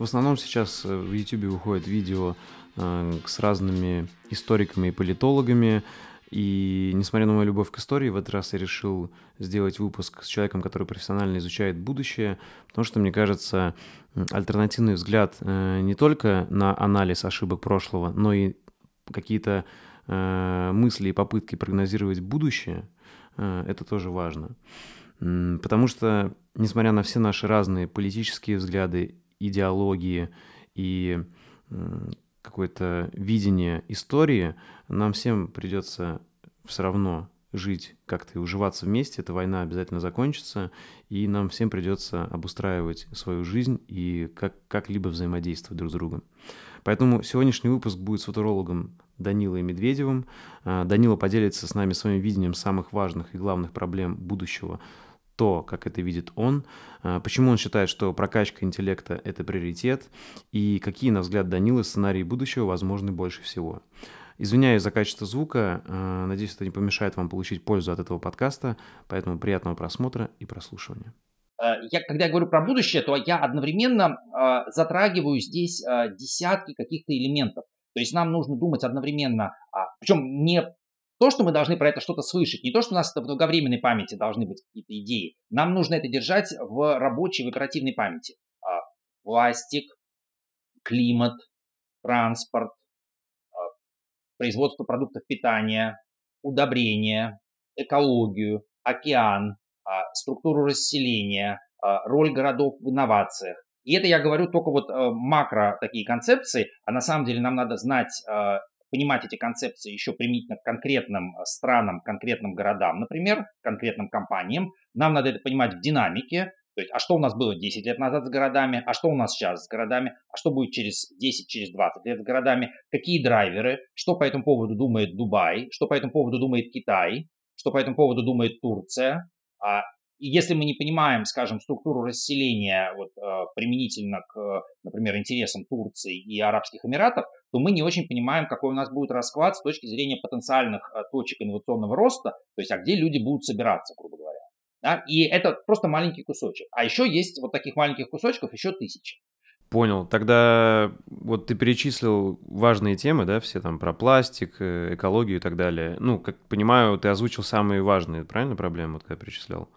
В основном сейчас э, в YouTube выходят видео э, с разными историками и политологами. И несмотря на мою любовь к истории, в этот раз я решил сделать выпуск с человеком, который профессионально изучает будущее, потому что, мне кажется, альтернативный взгляд э, не только на анализ ошибок прошлого, но и какие-то мысли и попытки прогнозировать будущее, это тоже важно. Потому что, несмотря на все наши разные политические взгляды, идеологии и какое-то видение истории, нам всем придется все равно жить как-то и уживаться вместе, эта война обязательно закончится, и нам всем придется обустраивать свою жизнь и как- как-либо взаимодействовать друг с другом. Поэтому сегодняшний выпуск будет с футурологом Данилой Медведевым. А, Данила поделится с нами своим видением самых важных и главных проблем будущего то, как это видит он, а, почему он считает, что прокачка интеллекта – это приоритет, и какие, на взгляд Данилы, сценарии будущего возможны больше всего. Извиняюсь за качество звука, а, надеюсь, это не помешает вам получить пользу от этого подкаста, поэтому приятного просмотра и прослушивания. А, я, когда я говорю про будущее, то я одновременно э, затрагиваю здесь э, десятки каких-то элементов. То есть нам нужно думать одновременно, а, причем не то, что мы должны про это что-то слышать, не то, что у нас в долговременной памяти должны быть какие-то идеи. Нам нужно это держать в рабочей, в оперативной памяти. А, пластик, климат, транспорт, а, производство продуктов питания, удобрения, экологию, океан, а, структуру расселения, роль городов в инновациях. И это я говорю только вот э, макро такие концепции, а на самом деле нам надо знать понимать эти концепции еще применительно к конкретным э, странам, конкретным городам, например, конкретным компаниям. Нам надо это понимать в динамике, то есть, а что у нас было 10 лет назад с городами, а что у нас сейчас с городами, а что будет через 10, через 20 лет с городами, какие драйверы, что по этому поводу думает Дубай, что по этому поводу думает Китай, что по этому поводу думает Турция, а и если мы не понимаем, скажем, структуру расселения вот, э, применительно к, например, интересам Турции и Арабских Эмиратов, то мы не очень понимаем, какой у нас будет расклад с точки зрения потенциальных э, точек инновационного роста, то есть а где люди будут собираться, грубо говоря. Да? И это просто маленький кусочек. А еще есть вот таких маленьких кусочков еще тысячи. Понял. Тогда вот ты перечислил важные темы, да, все там про пластик, э, экологию и так далее. Ну, как понимаю, ты озвучил самые важные, правильно, проблемы, вот когда перечислял?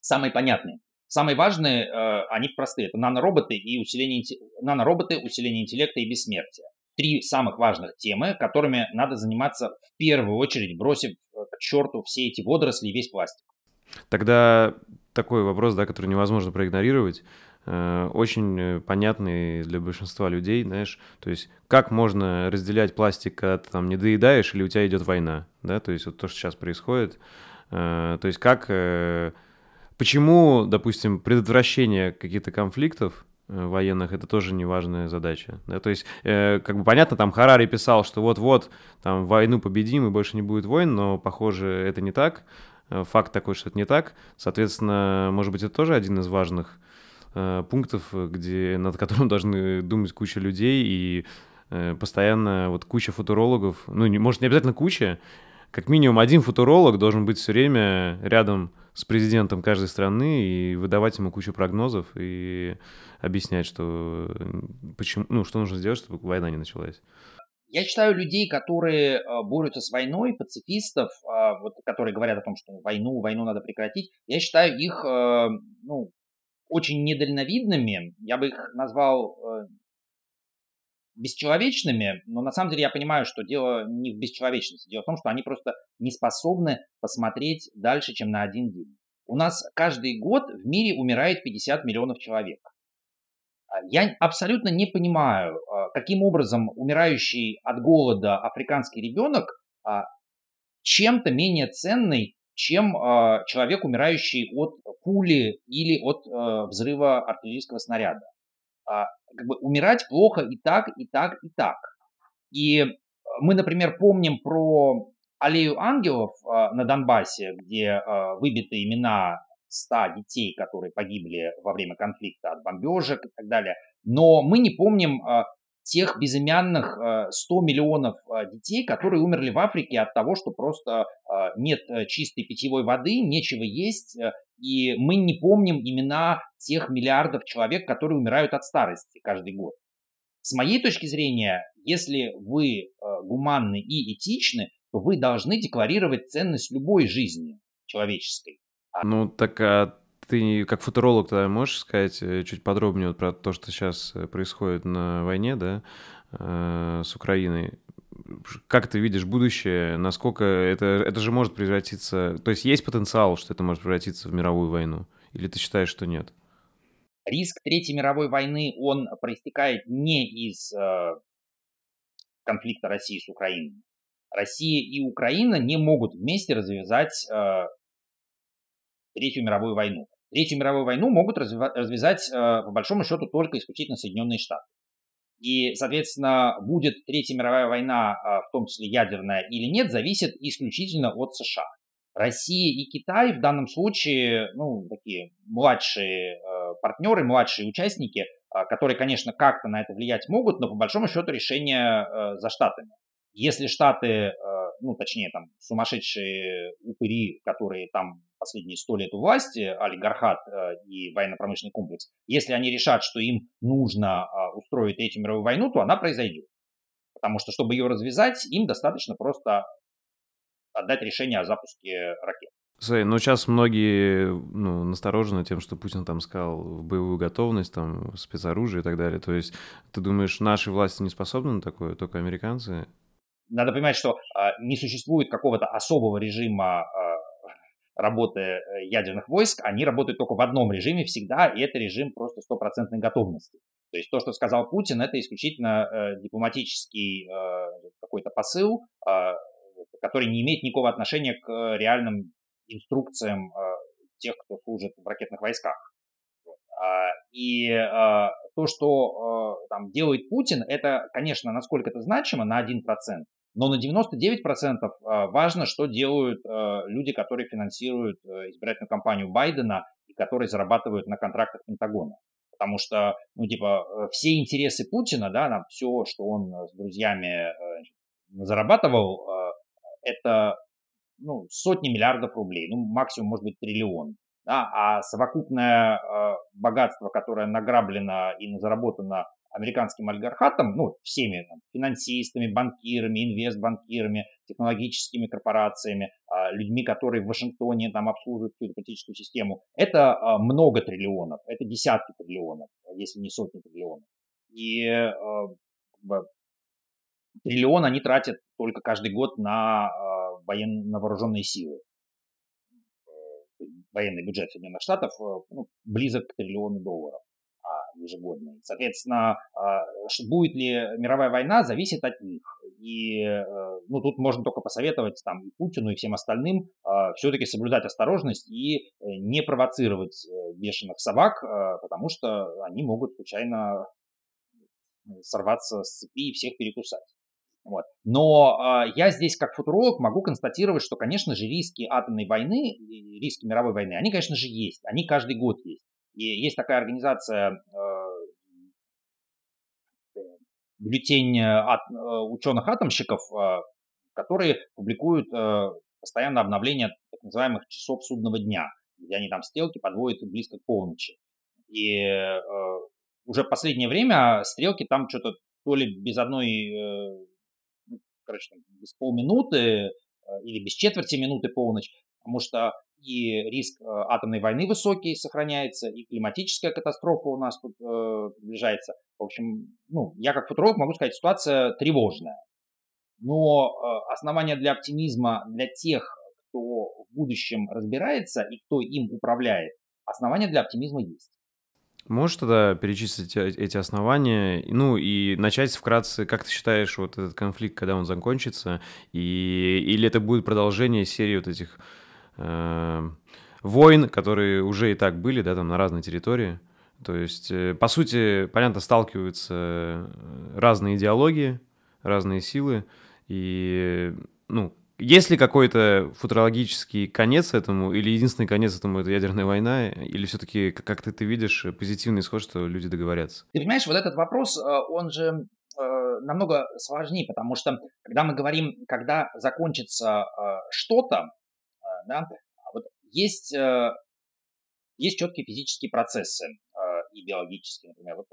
Самые понятные. Самые важные, э, они простые. Это нанороботы и усиление, нанороботы, усиление интеллекта и бессмертие. Три самых важных темы, которыми надо заниматься в первую очередь, бросив э, к черту все эти водоросли и весь пластик. Тогда такой вопрос, да, который невозможно проигнорировать э, очень понятный для большинства людей, знаешь, то есть как можно разделять пластик, когда ты там не доедаешь или у тебя идет война, да, то есть вот то, что сейчас происходит, то есть как Почему, допустим, предотвращение каких-то конфликтов э, военных это тоже неважная задача. Да? То есть, э, как бы понятно, там Харари писал, что вот-вот там войну победим и больше не будет войн, но, похоже, это не так. Э, факт такой, что это не так. Соответственно, может быть, это тоже один из важных э, пунктов, где, над которым должны думать куча людей и э, постоянно вот куча футурологов, ну, не, может, не обязательно куча, как минимум один футуролог должен быть все время рядом с президентом каждой страны и выдавать ему кучу прогнозов и объяснять, что почему, ну, что нужно сделать, чтобы война не началась. Я считаю людей, которые э, борются с войной, пацифистов, э, вот, которые говорят о том, что войну, войну надо прекратить, я считаю их э, ну, очень недальновидными. Я бы их назвал бесчеловечными, но на самом деле я понимаю, что дело не в бесчеловечности. Дело в том, что они просто не способны посмотреть дальше, чем на один день. У нас каждый год в мире умирает 50 миллионов человек. А, я абсолютно не понимаю, а, каким образом умирающий от голода африканский ребенок а, чем-то менее ценный, чем человек, умирающий от пули или от взрыва артиллерийского снаряда как бы умирать плохо и так, и так, и так. И мы, например, помним про аллею ангелов э, на Донбассе, где э, выбиты имена 100 детей, которые погибли во время конфликта от бомбежек и так далее. Но мы не помним э, тех безымянных 100 миллионов детей, которые умерли в Африке от того, что просто нет чистой питьевой воды, нечего есть, и мы не помним имена тех миллиардов человек, которые умирают от старости каждый год. С моей точки зрения, если вы гуманны и этичны, то вы должны декларировать ценность любой жизни человеческой. А ну, так а ты как футуролог тогда можешь сказать э, чуть подробнее вот про то, что сейчас э, происходит на войне, да, э, с Украиной? Как ты видишь будущее? Насколько это, это же может превратиться... То есть есть потенциал, что это может превратиться в мировую войну? Или ты считаешь, что нет? Риск Третьей мировой войны, он проистекает не из э, конфликта России с Украиной. Россия и Украина не могут вместе развязать э, Третью мировую войну. Третью мировую войну могут развязать, э, по большому счету, только исключительно Соединенные Штаты. И, соответственно, будет Третья мировая война, э, в том числе ядерная или нет, зависит исключительно от США. Россия и Китай в данном случае, ну, такие младшие э, партнеры, младшие участники, которые, конечно, как-то на это влиять могут, но по большому счету решение за Штатами. Если Штаты, ну, точнее, там, сумасшедшие упыри, которые там последние сто лет у власти, олигархат э, и военно-промышленный комплекс, если они решат, что им нужно а, устроить Третью мировую войну, то она произойдет. Потому что, чтобы ее развязать, им достаточно просто отдать решение о запуске ракет. Слушай, ну сейчас многие ну, насторожены тем, что Путин там сказал в боевую готовность, там спецоружие и так далее. То есть ты думаешь, наши власти не способны на такое, только американцы? Надо понимать, что э, не существует какого-то особого режима э, работы э, ядерных войск, они работают только в одном режиме всегда, и это режим просто стопроцентной готовности. То есть то, что сказал Путин, это исключительно э, дипломатический э, какой-то посыл, э, который не имеет никакого отношения к реальным инструкциям э, тех, кто служит в ракетных войсках. А, и э, то, что э, там делает Путин, это, конечно, насколько это значимо, на 1%, но на 99% а, важно, что делают а, люди, которые финансируют э, избирательную кампанию Байдена и которые зарабатывают на контрактах Пентагона. Потому что, ну, типа, э, все интересы Путина, да, нам все, что он с друзьями э, зарабатывал, это, ну, сотни миллиардов рублей, ну, максимум, может быть, триллион. Да, а совокупное богатство, которое награблено и заработано американским олигархатом, ну, всеми там, финансистами, банкирами, инвестбанкирами, технологическими корпорациями, а, людьми, которые в Вашингтоне там обслуживают всю политическую систему, это а, много триллионов, это десятки триллионов, если не сотни триллионов. И а, триллион они тратят только каждый год на военно вооруженные силы. Военный бюджет Соединенных Штатов ну, близок к триллиону долларов ежегодный. Соответственно, а, будет ли мировая война, зависит от них. И э, ну, тут можно только посоветовать там, и Путину, и всем остальным а, все-таки соблюдать осторожность и э, не провоцировать э, бешеных собак, а, потому что они могут случайно сорваться с цепи и всех перекусать. Вот. Но э, я здесь как футуролог могу констатировать, что, конечно же, риски атомной войны, риски мировой войны, они, конечно же, есть. Они каждый год есть. И есть такая организация, э, бюллетень от, э, ученых-атомщиков, э, которые публикуют постоянно обновления так называемых часов судного дня, где они там стрелки подводят близко к полночи. И уже последнее время стрелки там что-то то ли без одной, ну, короче, без полминуты или без четверти минуты полночь, потому что и риск э, атомной войны высокий сохраняется, и климатическая катастрофа у нас тут э, приближается. В общем, ну, я как футуролог могу сказать, ситуация тревожная. Но э, основания для оптимизма для тех, кто в будущем разбирается и кто им управляет, основания для оптимизма есть. Можешь тогда перечислить эти основания, ну и начать вкратце, как ты считаешь, вот этот конфликт, когда он закончится, и, или это будет продолжение серии вот этих э, войн, которые уже и так были, да, там на разной территории. То есть, э, по сути, понятно, сталкиваются э, разные идеологии, разные силы, и, ну, есть ли какой-то футурологический конец этому, или единственный конец этому это ядерная война, или все-таки, как ты, ты видишь, позитивный исход, что люди договорятся? Ты понимаешь, вот этот вопрос, э, он же э, намного сложнее, потому что когда мы говорим, когда закончится что-то, да, вот есть, есть четкие физические процессы и биологические, например, вот,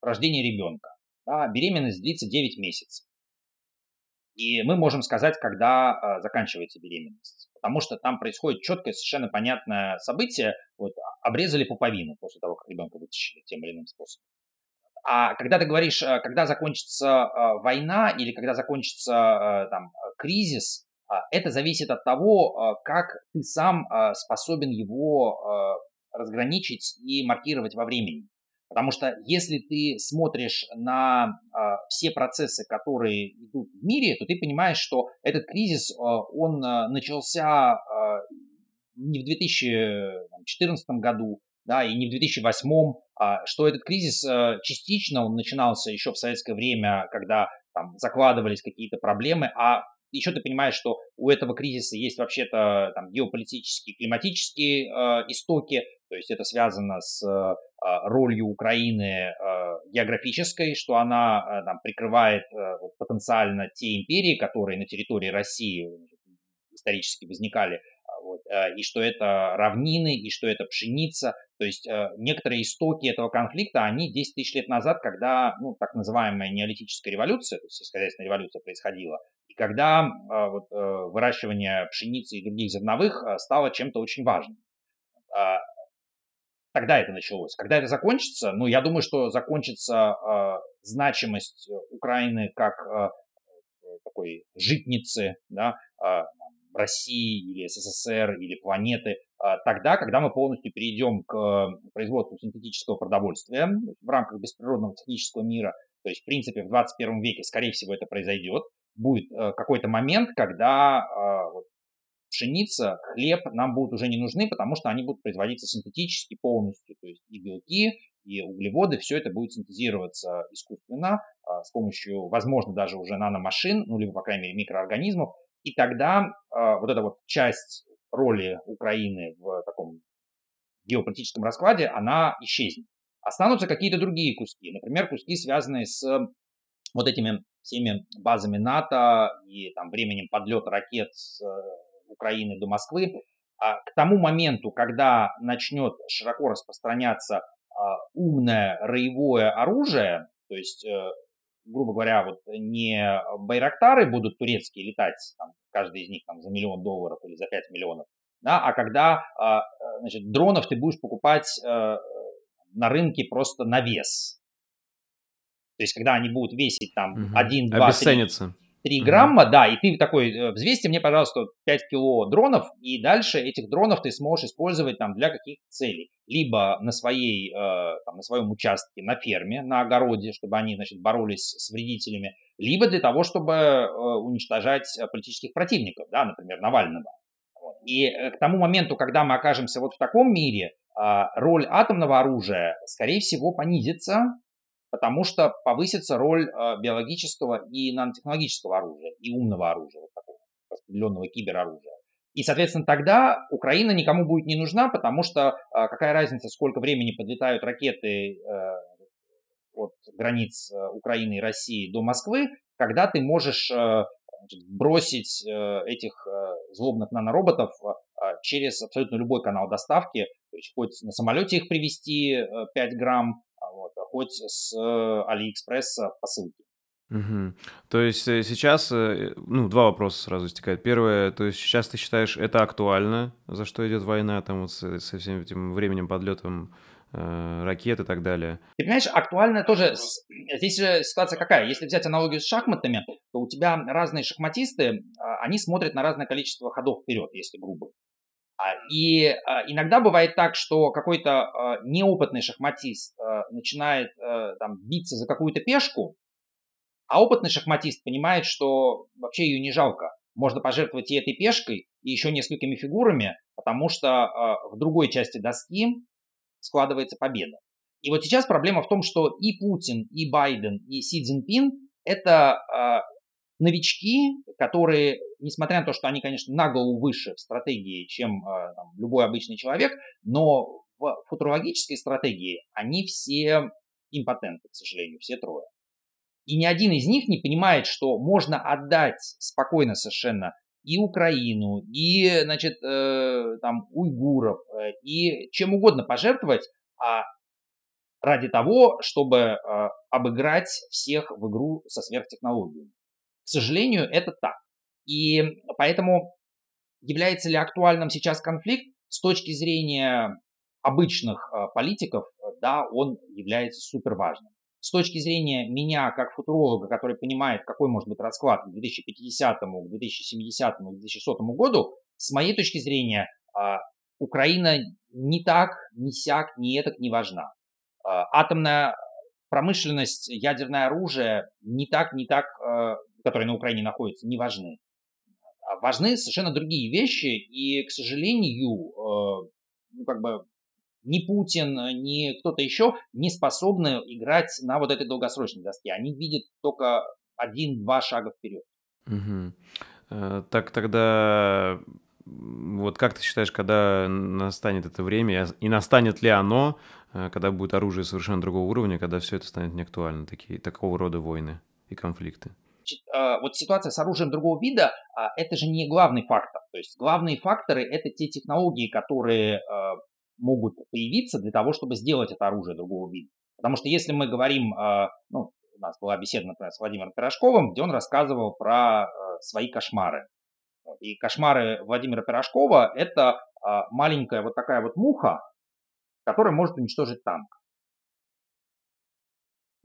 рождение ребенка. Да, беременность длится 9 месяцев. И мы можем сказать, когда э, заканчивается беременность. Потому что там происходит четкое, совершенно понятное событие. Вот, а, обрезали пуповину после того, как ребенка вытащили тем или иным способом. А когда ты говоришь, э, когда закончится э, война или когда закончится э, там, кризис, э, это зависит от того, э, как ты сам э, способен его э, разграничить и маркировать во времени. Потому что если ты смотришь на э, все процессы, которые идут в мире, то ты понимаешь, что этот кризис, э, он э, начался э, не в 2014 году, да, и не в 2008, а что этот кризис э, частично он начинался еще в советское время, когда там закладывались какие-то проблемы, а еще ты понимаешь, что у этого кризиса есть вообще-то там геополитические, климатические э, истоки, то есть это связано с э, ролью Украины э, географической, что она э, там, прикрывает э, потенциально те империи, которые на территории России исторически возникали, вот, и что это равнины, и что это пшеница. То есть некоторые истоки этого конфликта, они 10 тысяч лет назад, когда ну, так называемая неолитическая революция, то есть сельскохозяйственная революция происходила, когда вот, выращивание пшеницы и других зерновых стало чем-то очень важным. А, тогда это началось. Когда это закончится, ну, я думаю, что закончится э, значимость Украины как э, такой житницы, да, э, России или СССР или планеты, э, тогда, когда мы полностью перейдем к производству синтетического продовольствия в рамках бесприродного технического мира, то есть, в принципе, в 21 веке, скорее всего, это произойдет, будет э, какой-то момент, когда вот, пшеница, хлеб нам будут уже не нужны, потому что они будут производиться синтетически полностью. То есть и белки, и углеводы, все это будет синтезироваться искусственно а, с помощью, возможно, даже уже наномашин, ну, либо, по крайней мере, микроорганизмов. И тогда а, вот эта вот часть роли Украины в таком геополитическом раскладе, она исчезнет. Останутся какие-то другие куски, например, куски, связанные с вот этими всеми базами НАТО и там временем подлета ракет с Украины до Москвы, а к тому моменту, когда начнет широко распространяться а, умное роевое оружие, то есть, э, грубо говоря, вот не байрактары будут турецкие летать, там, каждый из них там, за миллион долларов или за 5 миллионов, да, а когда а, значит, дронов ты будешь покупать э, на рынке просто на вес. То есть, когда они будут весить там угу. 1, 2, Обесценятся. 3, 3 грамма, mm-hmm. да, и ты такой, э, взвесьте мне, пожалуйста, 5 кило дронов, и дальше этих дронов ты сможешь использовать там для каких целей. Либо на, своей, э, там, на своем участке, на ферме, на огороде, чтобы они, значит, боролись с вредителями, либо для того, чтобы э, уничтожать политических противников, да, например, Навального. И к тому моменту, когда мы окажемся вот в таком мире, а, роль атомного оружия, скорее всего, понизится, потому что повысится роль э, биологического и нанотехнологического оружия, и умного оружия, вот такого распределенного кибероружия. И, соответственно, тогда Украина никому будет не нужна, потому что э, какая разница, сколько времени подлетают ракеты э, от границ Украины и России до Москвы, когда ты можешь бросить этих злобных нанороботов через абсолютно любой канал доставки, то есть хоть на самолете их привезти 5 грамм, вот, а хоть с э, Алиэкспресса посылки. Угу. То есть э, сейчас, э, ну, два вопроса сразу истекают. Первое, то есть сейчас ты считаешь, это актуально, за что идет война, там вот со, со всем этим временем, подлетом э, ракет и так далее. Ты понимаешь, актуально тоже, здесь же ситуация какая? Если взять аналогию с шахматами, то у тебя разные шахматисты, а, они смотрят на разное количество ходов вперед, если грубо. А, и а, иногда бывает так, что какой-то а, неопытный шахматист начинает там, биться за какую-то пешку, а опытный шахматист понимает, что вообще ее не жалко. Можно пожертвовать и этой пешкой, и еще несколькими фигурами, потому что в другой части доски складывается победа. И вот сейчас проблема в том, что и Путин, и Байден, и Си Цзиньпин – это новички, которые, несмотря на то, что они, конечно, на голову выше в стратегии, чем э, там, любой обычный человек, но в футурологической стратегии они все импотенты, к сожалению, все трое. И ни один из них не понимает, что можно отдать спокойно совершенно и Украину, и, значит, э, там, уйгуров, э, и чем угодно пожертвовать а, ради того, чтобы э, обыграть всех в игру со сверхтехнологиями. К сожалению, это так. И поэтому является ли актуальным сейчас конфликт с точки зрения обычных э, политиков, да, он является супер важным с точки зрения меня, как футуролога, который понимает, какой может быть расклад к 2050, к 2070, к 2100 году, с моей точки зрения, а, Украина ни так, ни сяк, ни этак не важна. А, атомная промышленность, ядерное оружие не так, не так, которые на Украине находятся, не важны. Важны совершенно другие вещи, и, к сожалению, ну, как бы ни Путин, ни кто-то еще не способны играть на вот этой долгосрочной доске. Они видят только один-два шага вперед. Угу. Так тогда вот как ты считаешь, когда настанет это время, и настанет ли оно, э, когда будет оружие совершенно другого уровня, когда все это станет неактуально, такие, такого рода войны и конфликты? Э, вот ситуация с оружием другого вида, а, это же не главный фактор. То есть главные факторы – это те технологии, которые могут появиться для того, чтобы сделать это оружие другого вида. Потому что если мы говорим, а, ну, у нас была беседа, например, с Владимиром Пирожковым, где он рассказывал про а, свои кошмары. И кошмары Владимира Пирожкова – это а, маленькая вот такая вот муха, которая может уничтожить танк.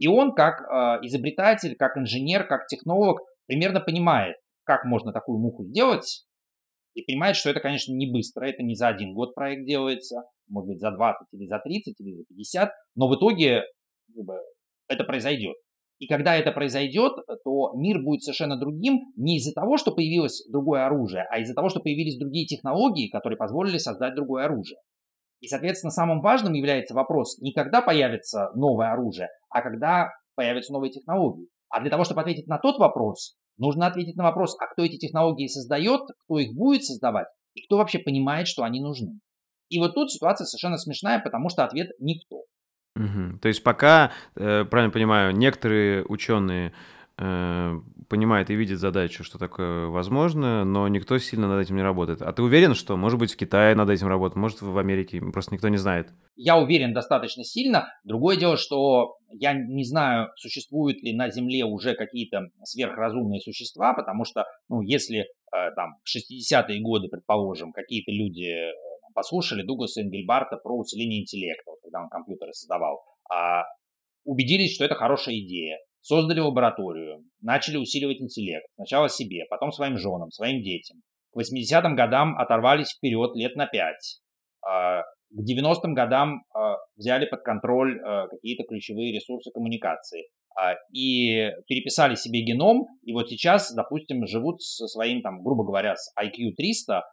И он как изобретатель, как инженер, как технолог примерно понимает, как можно такую муху сделать, и понимает, что это, конечно, не быстро, это не за один год проект делается, может быть, за 20 или за 30 или за 50, но в итоге это произойдет. И когда это произойдет, то мир будет совершенно другим не из-за того, что появилось другое оружие, а из-за того, что появились другие технологии, которые позволили создать другое оружие. И, соответственно, самым важным является вопрос не когда появится новое оружие, а когда появятся новые технологии. А для того, чтобы ответить на тот вопрос, нужно ответить на вопрос, а кто эти технологии создает, кто их будет создавать и кто вообще понимает, что они нужны. И вот тут ситуация совершенно смешная, потому что ответ никто. Угу. То есть пока, э, правильно понимаю, некоторые ученые понимают и видят задачу, что такое возможно, но никто сильно над этим не работает. А ты уверен, что, может быть, в Китае над этим работают, может, в Америке, просто никто не знает? Я уверен достаточно сильно. Другое дело, что я не знаю, существуют ли на Земле уже какие-то сверхразумные существа, потому что, ну, если э, там в 60-е годы, предположим, какие-то люди э, послушали Дугласа Энгельбарта про усиление интеллекта, вот, когда он компьютеры создавал, а убедились, что это хорошая идея, создали лабораторию, начали усиливать интеллект, сначала себе, потом своим женам, своим детям. К 80-м годам оторвались вперед лет на 5. А, к 90-м годам а, взяли под контроль а, какие-то ключевые ресурсы коммуникации и переписали себе геном, и вот сейчас, допустим, живут со своим, там, грубо говоря, с IQ 300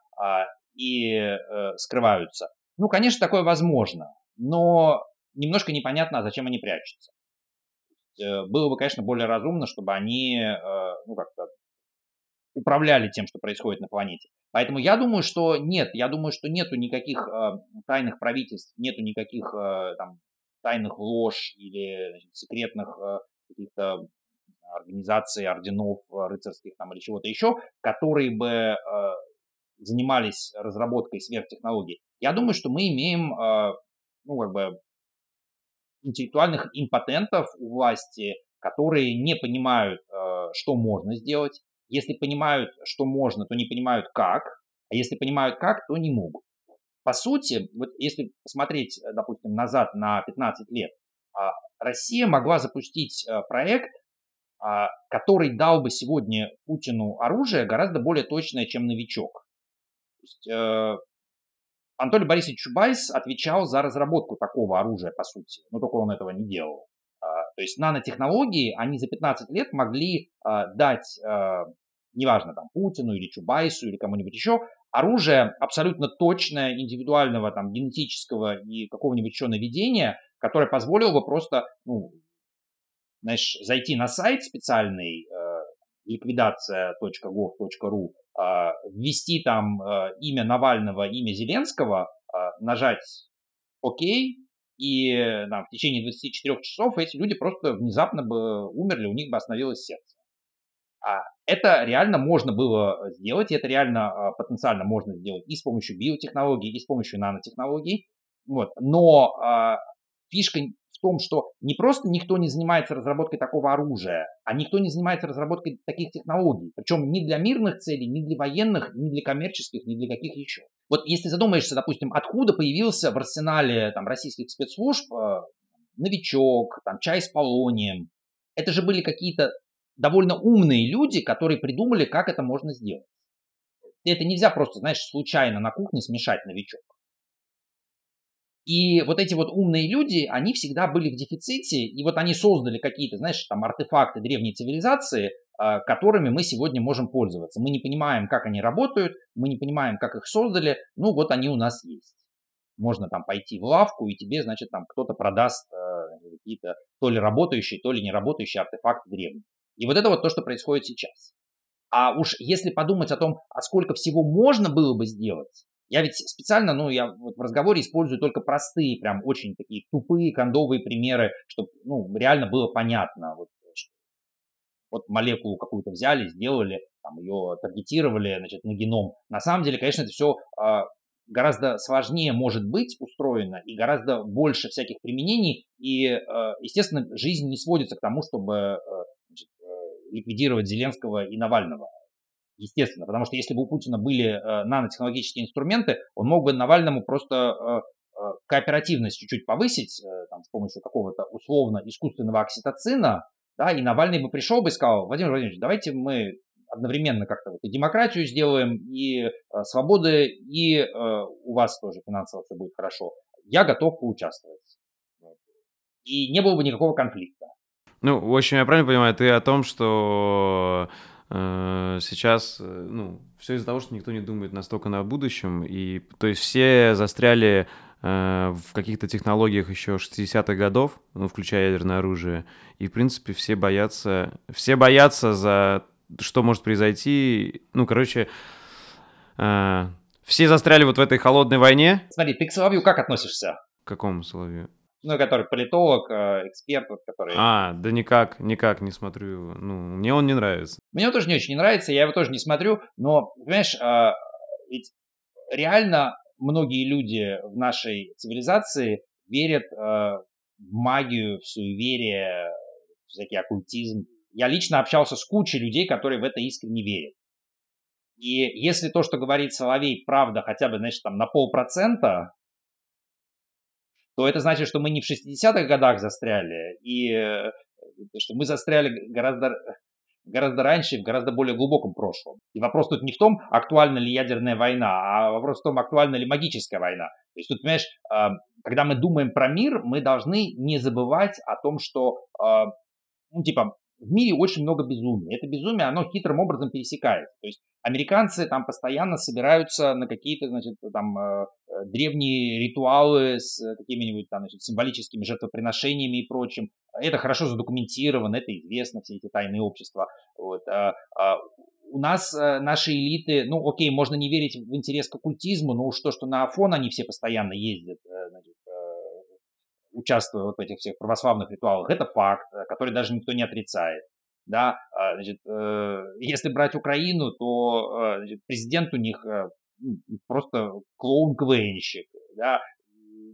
и э, скрываются. Ну, конечно, такое возможно, но немножко непонятно, зачем они прячутся. Э, было бы, конечно, более разумно, чтобы они, э, ну, как-то управляли тем, что происходит на планете. Поэтому я думаю, что нет, я думаю, что нету никаких э, тайных правительств, нету никаких э, там тайных лож или значит, секретных э, каких-то организаций, орденов рыцарских там или чего-то еще, которые бы э, занимались разработкой сверхтехнологий, я думаю, что мы имеем, а, ну, как бы, интеллектуальных импотентов у власти, которые не понимают, а, что можно сделать. Если понимают, что можно, то не понимают как, а если понимают как, то не могут. По сути, вот если посмотреть, допустим, назад на 15 лет, а, Россия могла запустить проект, который дал бы сегодня Путину оружие гораздо более точное, чем новичок есть э, Анатолий Борисович Чубайс отвечал за разработку такого оружия, по сути, но только он этого не делал. А, то есть нанотехнологии, они за 15 лет могли а, дать, а, неважно, там, Путину или Чубайсу или кому-нибудь еще, оружие абсолютно точное, индивидуального, там, генетического и какого-нибудь еще наведения, которое позволило бы просто, ну, знаешь, зайти на сайт специальный, э, ликвидация.gov.ru, ввести там а, имя Навального, имя Зеленского, а, нажать ОК, И там, в течение 24 часов эти люди просто внезапно бы умерли, у них бы остановилось сердце. А это реально можно было сделать, это реально а, потенциально можно сделать и с помощью биотехнологий, и с помощью нанотехнологий. Вот. Но а, фишка в том, что не просто никто не занимается разработкой такого оружия, а никто не занимается разработкой таких технологий. Причем ни для мирных целей, ни для военных, ни для коммерческих, ни для каких еще. Вот если задумаешься, допустим, откуда появился в арсенале там, российских спецслужб э, новичок, там, чай с полонием, это же были какие-то довольно умные люди, которые придумали, как это можно сделать. это нельзя просто, знаешь, случайно на кухне смешать новичок. И вот эти вот умные люди, они всегда были в дефиците, и вот они создали какие-то, знаешь, там артефакты древней цивилизации, а, которыми мы сегодня можем пользоваться. Мы не понимаем, как они работают, мы не понимаем, как их создали, ну вот они у нас есть. Можно там пойти в лавку, и тебе, значит, там кто-то продаст э, какие-то то ли работающие, то ли не работающие артефакты древние. И вот это вот то, что происходит сейчас. А уж если подумать о том, а сколько всего можно было бы сделать, я ведь специально, ну, я вот в разговоре использую только простые, прям очень такие тупые, кондовые примеры, чтобы, ну, реально было понятно. Вот, вот молекулу какую-то взяли, сделали, там, ее таргетировали, значит, на геном. На самом деле, конечно, это все а, гораздо сложнее может быть устроено и гораздо больше всяких применений. И, а, естественно, жизнь не сводится к тому, чтобы а, значит, ликвидировать Зеленского и Навального естественно, потому что если бы у Путина были э, нанотехнологические инструменты, он мог бы Навальному просто э, э, кооперативность чуть-чуть повысить там, с помощью какого-то условно искусственного окситоцина, да, и Навальный бы пришел бы и сказал, Владимир Владимирович, давайте мы одновременно как-то вот и демократию сделаем, и э, свободы, и э, у вас тоже финансово все будет хорошо. Я готов поучаствовать. И не было бы никакого конфликта. Ну, в общем, я правильно понимаю, ты о том, что сейчас, э, ну, все из-за того, что никто не думает настолько на будущем, и, то есть, все застряли э, в каких-то технологиях еще 60-х годов, ну, включая ядерное оружие, и, в принципе, все боятся, все боятся за что может произойти, ну, короче, все застряли вот в этой холодной войне. Смотри, ты к Соловью как относишься? К какому Соловью? Ну, который политолог, э, эксперт, вот, который... А, да никак, никак не смотрю. Ну, мне он не нравится. Мне он тоже не очень не нравится, я его тоже не смотрю, но, понимаешь, а, ведь реально многие люди в нашей цивилизации верят э, в магию, в суеверие, в всякий оккультизм. Я лично общался с кучей людей, которые в это искренне верят. И если то, что говорит Соловей, правда хотя бы, значит, там на полпроцента, то это значит, что мы не в 60-х годах застряли, и э, что мы застряли гораздо, гораздо раньше, в гораздо более глубоком прошлом. И вопрос тут не в том, актуальна ли ядерная война, а вопрос в том, актуальна ли магическая война. То есть тут, понимаешь, а, когда мы думаем про мир, мы должны не забывать о том, что, а, ну, типа, в мире очень много безумия. Это безумие, оно хитрым образом пересекается. То есть американцы там постоянно собираются на какие-то, значит, там э, э, древние ритуалы с какими-нибудь там, значит, символическими жертвоприношениями и прочим. Это хорошо задокументировано, это известно, все эти тайные общества. Вот. А, а у нас э, наши элиты, ну, окей, можно не верить в интерес к оккультизму, но уж то, что на Афон они все постоянно ездят, значит, участвуя вот в этих всех православных ритуалах, это факт, который даже никто не отрицает. Да, а, значит, э, если брать Украину, то э, значит, президент у них э, просто клоун-квенщик. Да,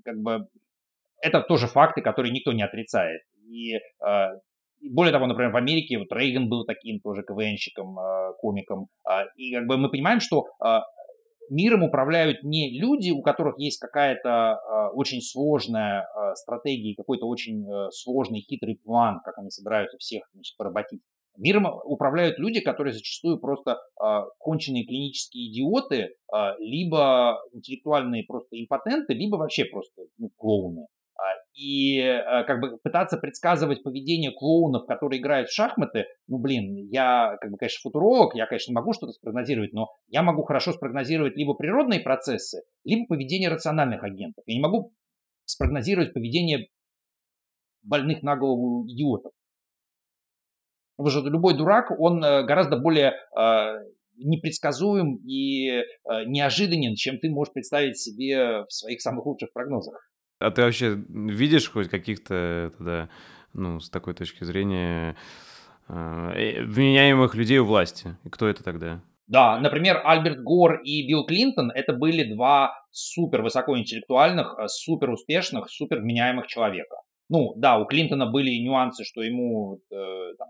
как бы это тоже факты, которые никто не отрицает. И более того, например, в Америке вот Рейган был таким тоже КВНщиком, комиком. А, и как бы мы понимаем, что миром управляют не люди, у которых есть какая-то очень сложная стратегия, какой-то очень сложный хитрый план, как они собираются всех значит, поработить. Миром управляют люди, которые зачастую просто э, конченые клинические идиоты, э, либо интеллектуальные просто импотенты, либо вообще просто ну, клоуны. И э, как бы пытаться предсказывать поведение клоунов, которые играют в шахматы, ну блин, я, как бы, конечно, футуролог, я, конечно, могу что-то спрогнозировать, но я могу хорошо спрогнозировать либо природные процессы, либо поведение рациональных агентов. Я не могу спрогнозировать поведение больных на голову идиотов. Потому что любой дурак, он э, гораздо более э, непредсказуем и неожиданен, чем ты можешь представить себе в своих самых лучших прогнозах. А ты вообще видишь хоть каких-то, да, ну, с такой точки зрения, э, вменяемых людей у власти? Кто это тогда? Да, например, Альберт Гор и Билл Клинтон это были два супер высокоинтеллектуальных, э, супер успешных, супер вменяемых человека. Ну, да, у Клинтона были нюансы, что ему э, там,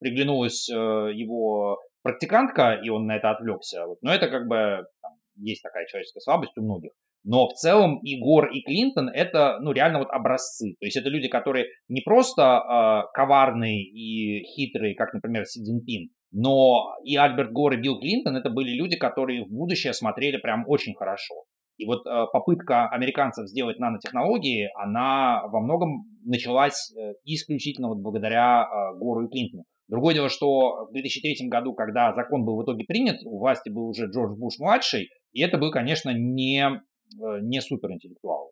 приглянулась э, его практикантка, и он на это отвлекся. Вот. Но это как бы там, есть такая человеческая слабость у многих. Но в целом и Гор, и Клинтон это, ну, реально вот образцы. То есть это люди, которые не просто э, коварные и хитрые, как, например, Си Цзиньпин, но и Альберт Гор, и Билл Клинтон это были люди, которые в будущее смотрели прям очень хорошо. И вот э, попытка американцев сделать нанотехнологии, она во многом началась э, исключительно вот благодаря э, Гору и Клинтону. Другое дело, что в 2003 году, когда закон был в итоге принят, у власти был уже Джордж Буш-младший, и это был, конечно, не не суперинтеллектуалы.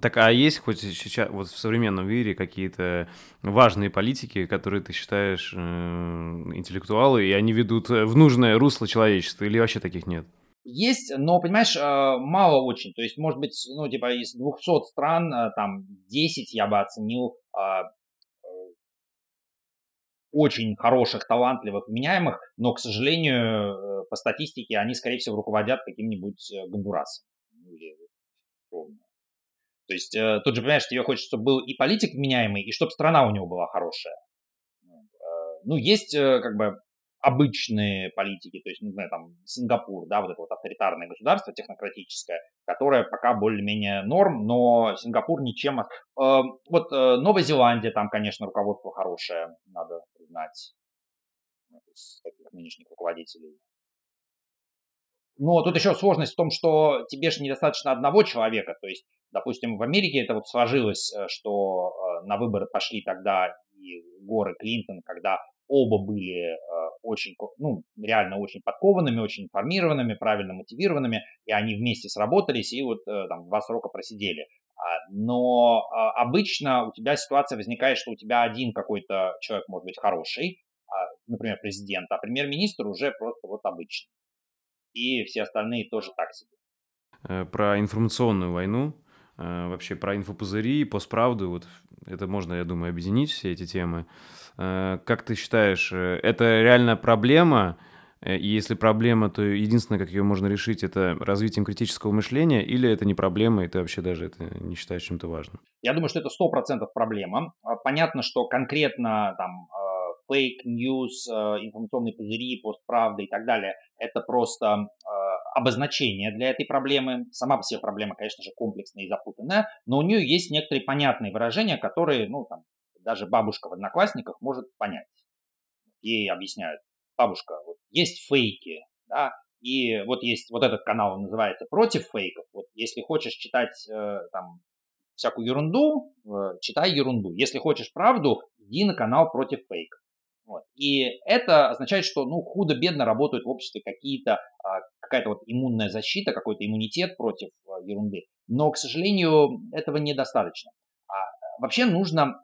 Так, а есть хоть сейчас, вот в современном мире какие-то важные политики, которые ты считаешь э, интеллектуалы, и они ведут э, в нужное русло человечества, или вообще таких нет? Есть, но, понимаешь, э, мало очень. То есть, может быть, ну, типа, из 200 стран, там, 10 я бы оценил а, очень хороших, талантливых, меняемых, но, к сожалению, по статистике они, скорее всего, руководят каким-нибудь Гондурасом условно. То есть э, тут же, понимаешь, тебе хочется, чтобы был и политик вменяемый, и чтобы страна у него была хорошая. Э, ну, есть э, как бы обычные политики, то есть, не знаю, там, Сингапур, да, вот это вот авторитарное государство технократическое, которое пока более-менее норм, но Сингапур ничем... Э, вот э, Новая Зеландия, там, конечно, руководство хорошее, надо признать, из таких нынешних руководителей. Но тут еще сложность в том, что тебе же недостаточно одного человека. То есть, допустим, в Америке это вот сложилось, э, что э, на выборы пошли тогда и Гор и Клинтон, когда оба были э, очень, ну, реально очень подкованными, очень информированными, правильно мотивированными, и они вместе сработались и вот там два срока просидели. А, но а, обычно у тебя ситуация возникает, что у тебя один какой-то человек может быть хороший, а, например, президент, а премьер-министр уже просто вот обычный и все остальные тоже так себе. Э, про информационную войну, э, вообще про инфопузыри, постправду, вот это можно, я думаю, объединить все эти темы. Э, как ты считаешь, это реально проблема? И если проблема, то единственное, как ее можно решить, это развитием критического мышления, или это не проблема, и ты вообще даже это не считаешь чем-то важным? Я думаю, что это сто процентов проблема. А, понятно, что конкретно там фейк news, э, информационные пузыри, постправда и так далее, это просто э, обозначение для этой проблемы. Сама по себе проблема, конечно же, комплексная и запутанная, но у нее есть некоторые понятные выражения, которые, ну, там, даже бабушка в Одноклассниках может понять. Ей объясняют, бабушка, вот есть фейки, да, и вот есть вот этот канал, он называется «Против фейков». Вот если хочешь читать э, там всякую ерунду, э, читай ерунду. Если хочешь правду, иди на канал «Против фейков». Вот. И это означает, что ну, худо-бедно работают в обществе какие-то, а, какая-то вот иммунная защита, какой-то иммунитет против а, ерунды. Но, к сожалению, этого недостаточно. А, вообще нужно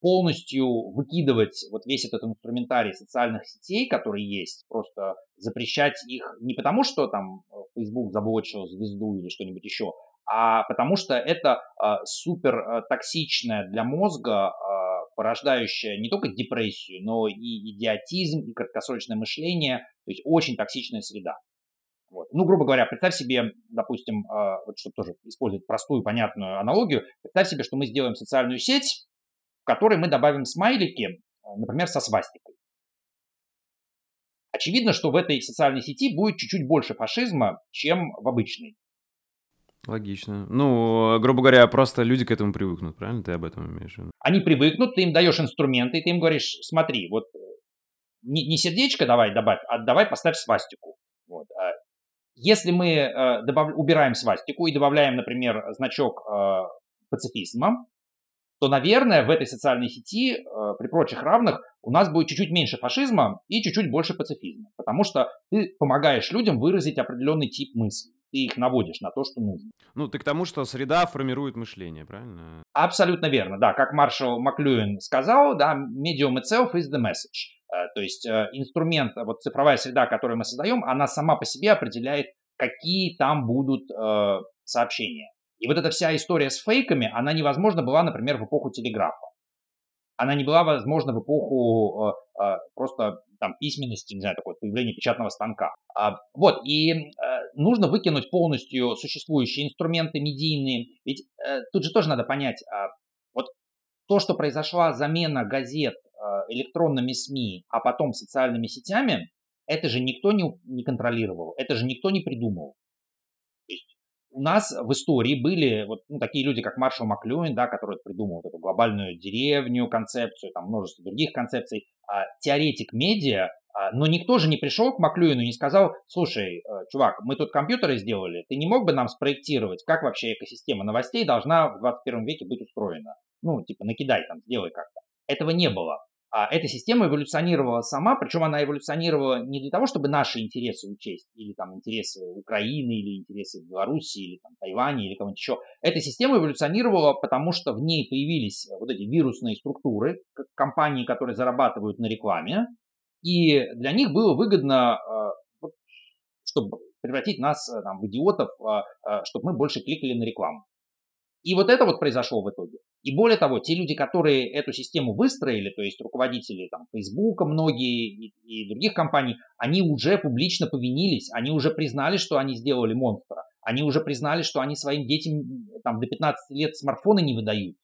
полностью выкидывать вот весь этот инструментарий социальных сетей, которые есть, просто запрещать их не потому, что там Facebook заблочил звезду или что-нибудь еще, а потому что это э, супер э, токсичная для мозга э, порождающая не только депрессию, но и идиотизм, и краткосрочное мышление, то есть очень токсичная среда. Вот. Ну, грубо говоря, представь себе, допустим, э, вот чтобы тоже использовать простую, понятную аналогию, представь себе, что мы сделаем социальную сеть, в которой мы добавим смайлики, э, например, со свастикой. Очевидно, что в этой социальной сети будет чуть-чуть больше фашизма, чем в обычной. Логично. Ну, грубо говоря, просто люди к этому привыкнут, правильно? Ты об этом имеешь в виду? Они привыкнут, ты им даешь инструменты, и ты им говоришь, смотри, вот не, не сердечко давай добавь, а давай поставь свастику. Вот. А если мы э, добав... убираем свастику и добавляем, например, значок э, пацифизма, то, наверное, в этой социальной сети э, при прочих равных у нас будет чуть-чуть меньше фашизма и чуть-чуть больше пацифизма. Потому что ты помогаешь людям выразить определенный тип мысли ты их наводишь на то, что нужно. Ну, ты к тому, что среда формирует мышление, правильно? Абсолютно верно, да. Как Маршал Маклюин сказал, да, medium itself is the message. Э, то есть э, инструмент, вот цифровая среда, которую мы создаем, она сама по себе определяет, какие там будут э, сообщения. И вот эта вся история с фейками, она невозможна была, например, в эпоху телеграфа. Она не была возможна в эпоху э, э, просто там письменности, не знаю, такое появление печатного станка. А, вот, и э, нужно выкинуть полностью существующие инструменты медийные. Ведь э, тут же тоже надо понять, э, вот то, что произошла замена газет э, электронными СМИ, а потом социальными сетями, это же никто не, не контролировал, это же никто не придумал у нас в истории были вот ну, такие люди, как Маршал Маклюин, да, который придумал вот эту глобальную деревню, концепцию, там множество других концепций, а, теоретик медиа, а, но никто же не пришел к Маклюину и не сказал, слушай, э, чувак, мы тут компьютеры сделали, ты не мог бы нам спроектировать, как вообще экосистема новостей должна в 21 веке быть устроена? Ну, типа, накидай там, сделай как-то. Этого не было. А эта система эволюционировала сама, причем она эволюционировала не для того, чтобы наши интересы учесть, или там интересы Украины, или интересы Беларуси, или там Тайваня, или кого-нибудь еще. Эта система эволюционировала, потому что в ней появились вот эти вирусные структуры, компании, которые зарабатывают на рекламе, и для них было выгодно, э, чтобы превратить нас э, там, в идиотов, э, чтобы мы больше кликали на рекламу. И вот это вот произошло в итоге. И более того, те люди, которые эту систему выстроили, то есть руководители там, Facebook, многие и, и других компаний, они уже публично повинились, они уже признали, что они сделали монстра. Они уже признали, что они своим детям там, до 15 лет смартфоны не выдают.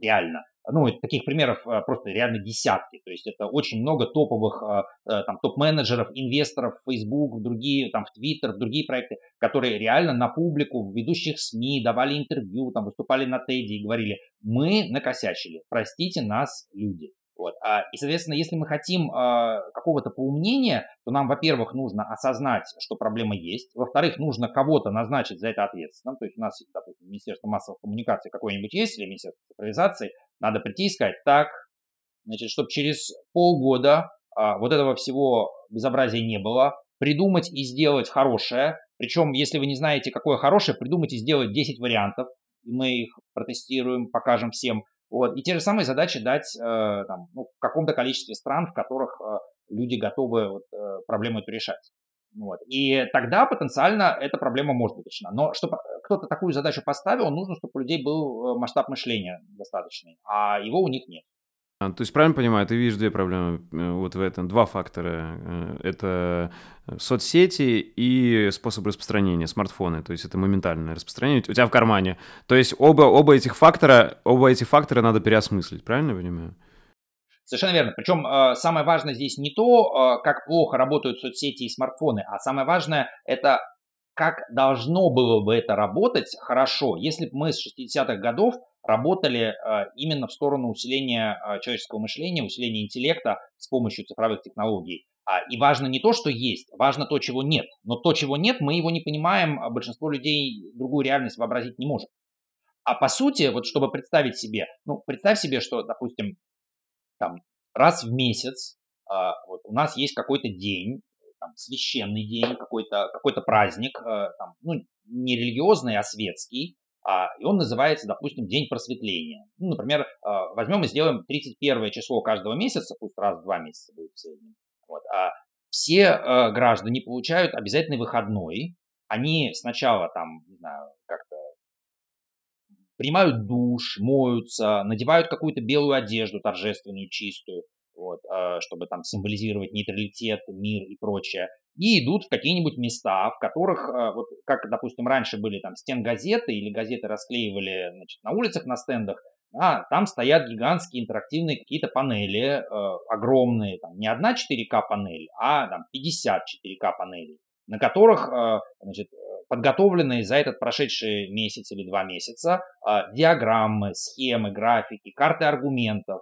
Реально ну, таких примеров э, просто реально десятки. То есть это очень много топовых э, э, там, топ-менеджеров, инвесторов в Facebook, в другие, там, в Twitter, в другие проекты, которые реально на публику, в ведущих СМИ давали интервью, там, выступали на TED и говорили, мы накосячили, простите нас, люди. Вот. А, и, соответственно, если мы хотим а, какого-то поумнения, то нам, во-первых, нужно осознать, что проблема есть. Во-вторых, нужно кого-то назначить за это ответственным. То есть у нас, допустим, Министерство массовых коммуникаций какое-нибудь есть или Министерство цифровизации. Надо прийти и сказать, так, значит, чтобы через полгода а, вот этого всего безобразия не было, придумать и сделать хорошее. Причем, если вы не знаете, какое хорошее, придумать и сделать 10 вариантов. И мы их протестируем, покажем всем. Вот. И те же самые задачи дать э, там, ну, в каком-то количестве стран, в которых э, люди готовы вот, э, проблему эту решать. Вот. И тогда потенциально эта проблема может быть решена. Но чтобы кто-то такую задачу поставил, нужно, чтобы у людей был э, масштаб мышления достаточный, а его у них нет. А, то есть, правильно понимаю, ты видишь две проблемы э, вот в этом, два фактора. Э, это соцсети и способ распространения, смартфоны. То есть это моментальное распространение у тебя в кармане. То есть оба, оба этих фактора, оба этих фактора надо переосмыслить, правильно я понимаю? Совершенно верно. Причем э, самое важное здесь не то, как плохо работают соцсети и смартфоны, а самое важное это как должно было бы это работать хорошо, если бы мы с 60-х годов работали э, именно в сторону усиления человеческого мышления, усиления интеллекта с помощью цифровых технологий. А, и важно не то, что есть, важно то, чего нет. Но то, чего нет, мы его не понимаем, а большинство людей другую реальность вообразить не может. А по сути, вот чтобы представить себе, ну, представь себе, что, допустим, там, раз в месяц а, вот, у нас есть какой-то день, там, священный день, какой-то какой праздник, э, там, ну, не религиозный, а светский, а, и он называется, допустим, День просветления. Ну, например, а, возьмем и сделаем 31 число каждого месяца, пусть раз в два месяца будет в среднем. Вот, а все а, граждане получают обязательный выходной. Они сначала там, не знаю, как-то принимают душ, моются, надевают какую-то белую одежду торжественную, чистую, вот, э, чтобы там символизировать нейтралитет, мир и прочее, и идут в какие-нибудь места, в которых, э, вот как, допустим, раньше были там стен газеты или газеты расклеивали значит, на улицах на стендах, а там стоят гигантские интерактивные какие-то панели, э, огромные, там не одна 4К панель, а там 50 4К панелей, на которых э, значит, подготовленные за этот прошедший месяц или два месяца э, диаграммы, схемы, графики, карты аргументов,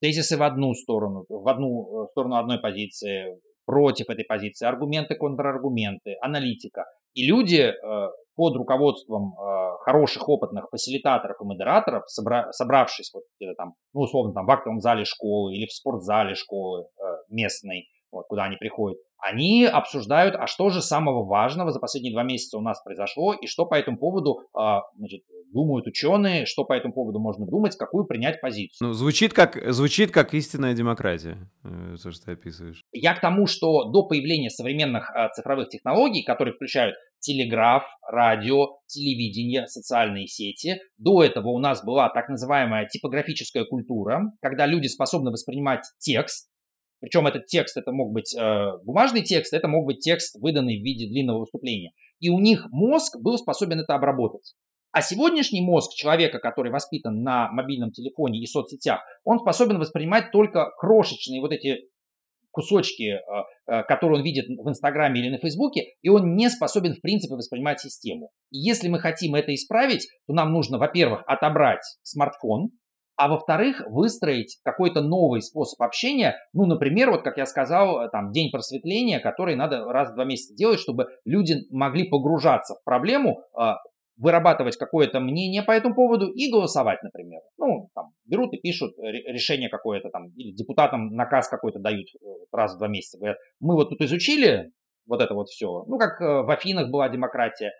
тезисы в одну сторону, в одну э, сторону одной позиции, против этой позиции, аргументы, контраргументы, аналитика. И люди э, под руководством э, хороших, опытных фасилитаторов и модераторов, собра- собравшись вот где-то там, ну, условно, там в актовом зале школы или в спортзале школы местной, вот, куда они приходят, они обсуждают, а что же самого важного за последние два месяца у нас произошло, и что по этому поводу значит, думают ученые, что по этому поводу можно думать, какую принять позицию. Ну, звучит как, звучит как истинная демократия, э, то, что ты описываешь. Я к тому, что до появления современных а, цифровых технологий, которые включают телеграф, радио, телевидение, социальные сети. До этого у нас была так называемая типографическая культура, когда люди способны воспринимать текст, причем этот текст, это мог быть э, бумажный текст, это мог быть текст, выданный в виде длинного выступления. И у них мозг был способен это обработать. А сегодняшний мозг человека, который воспитан на мобильном телефоне и соцсетях, он способен воспринимать только крошечные вот эти кусочки, э, э, которые он видит в Инстаграме или на Фейсбуке, и он не способен, в принципе, воспринимать систему. И если мы хотим это исправить, то нам нужно, во-первых, отобрать смартфон, а во-вторых, выстроить какой-то новый способ общения, ну, например, вот как я сказал, э, там, день просветления, который надо раз в два месяца делать, чтобы люди могли погружаться в проблему, а, вырабатывать какое-то мнение по этому поводу и голосовать, например. Ну, там, берут и пишут решение какое-то там, или депутатам наказ какой-то дают э, раз в два месяца. Говорят, мы вот тут изучили вот это вот все, ну, как э, в Афинах была демократия.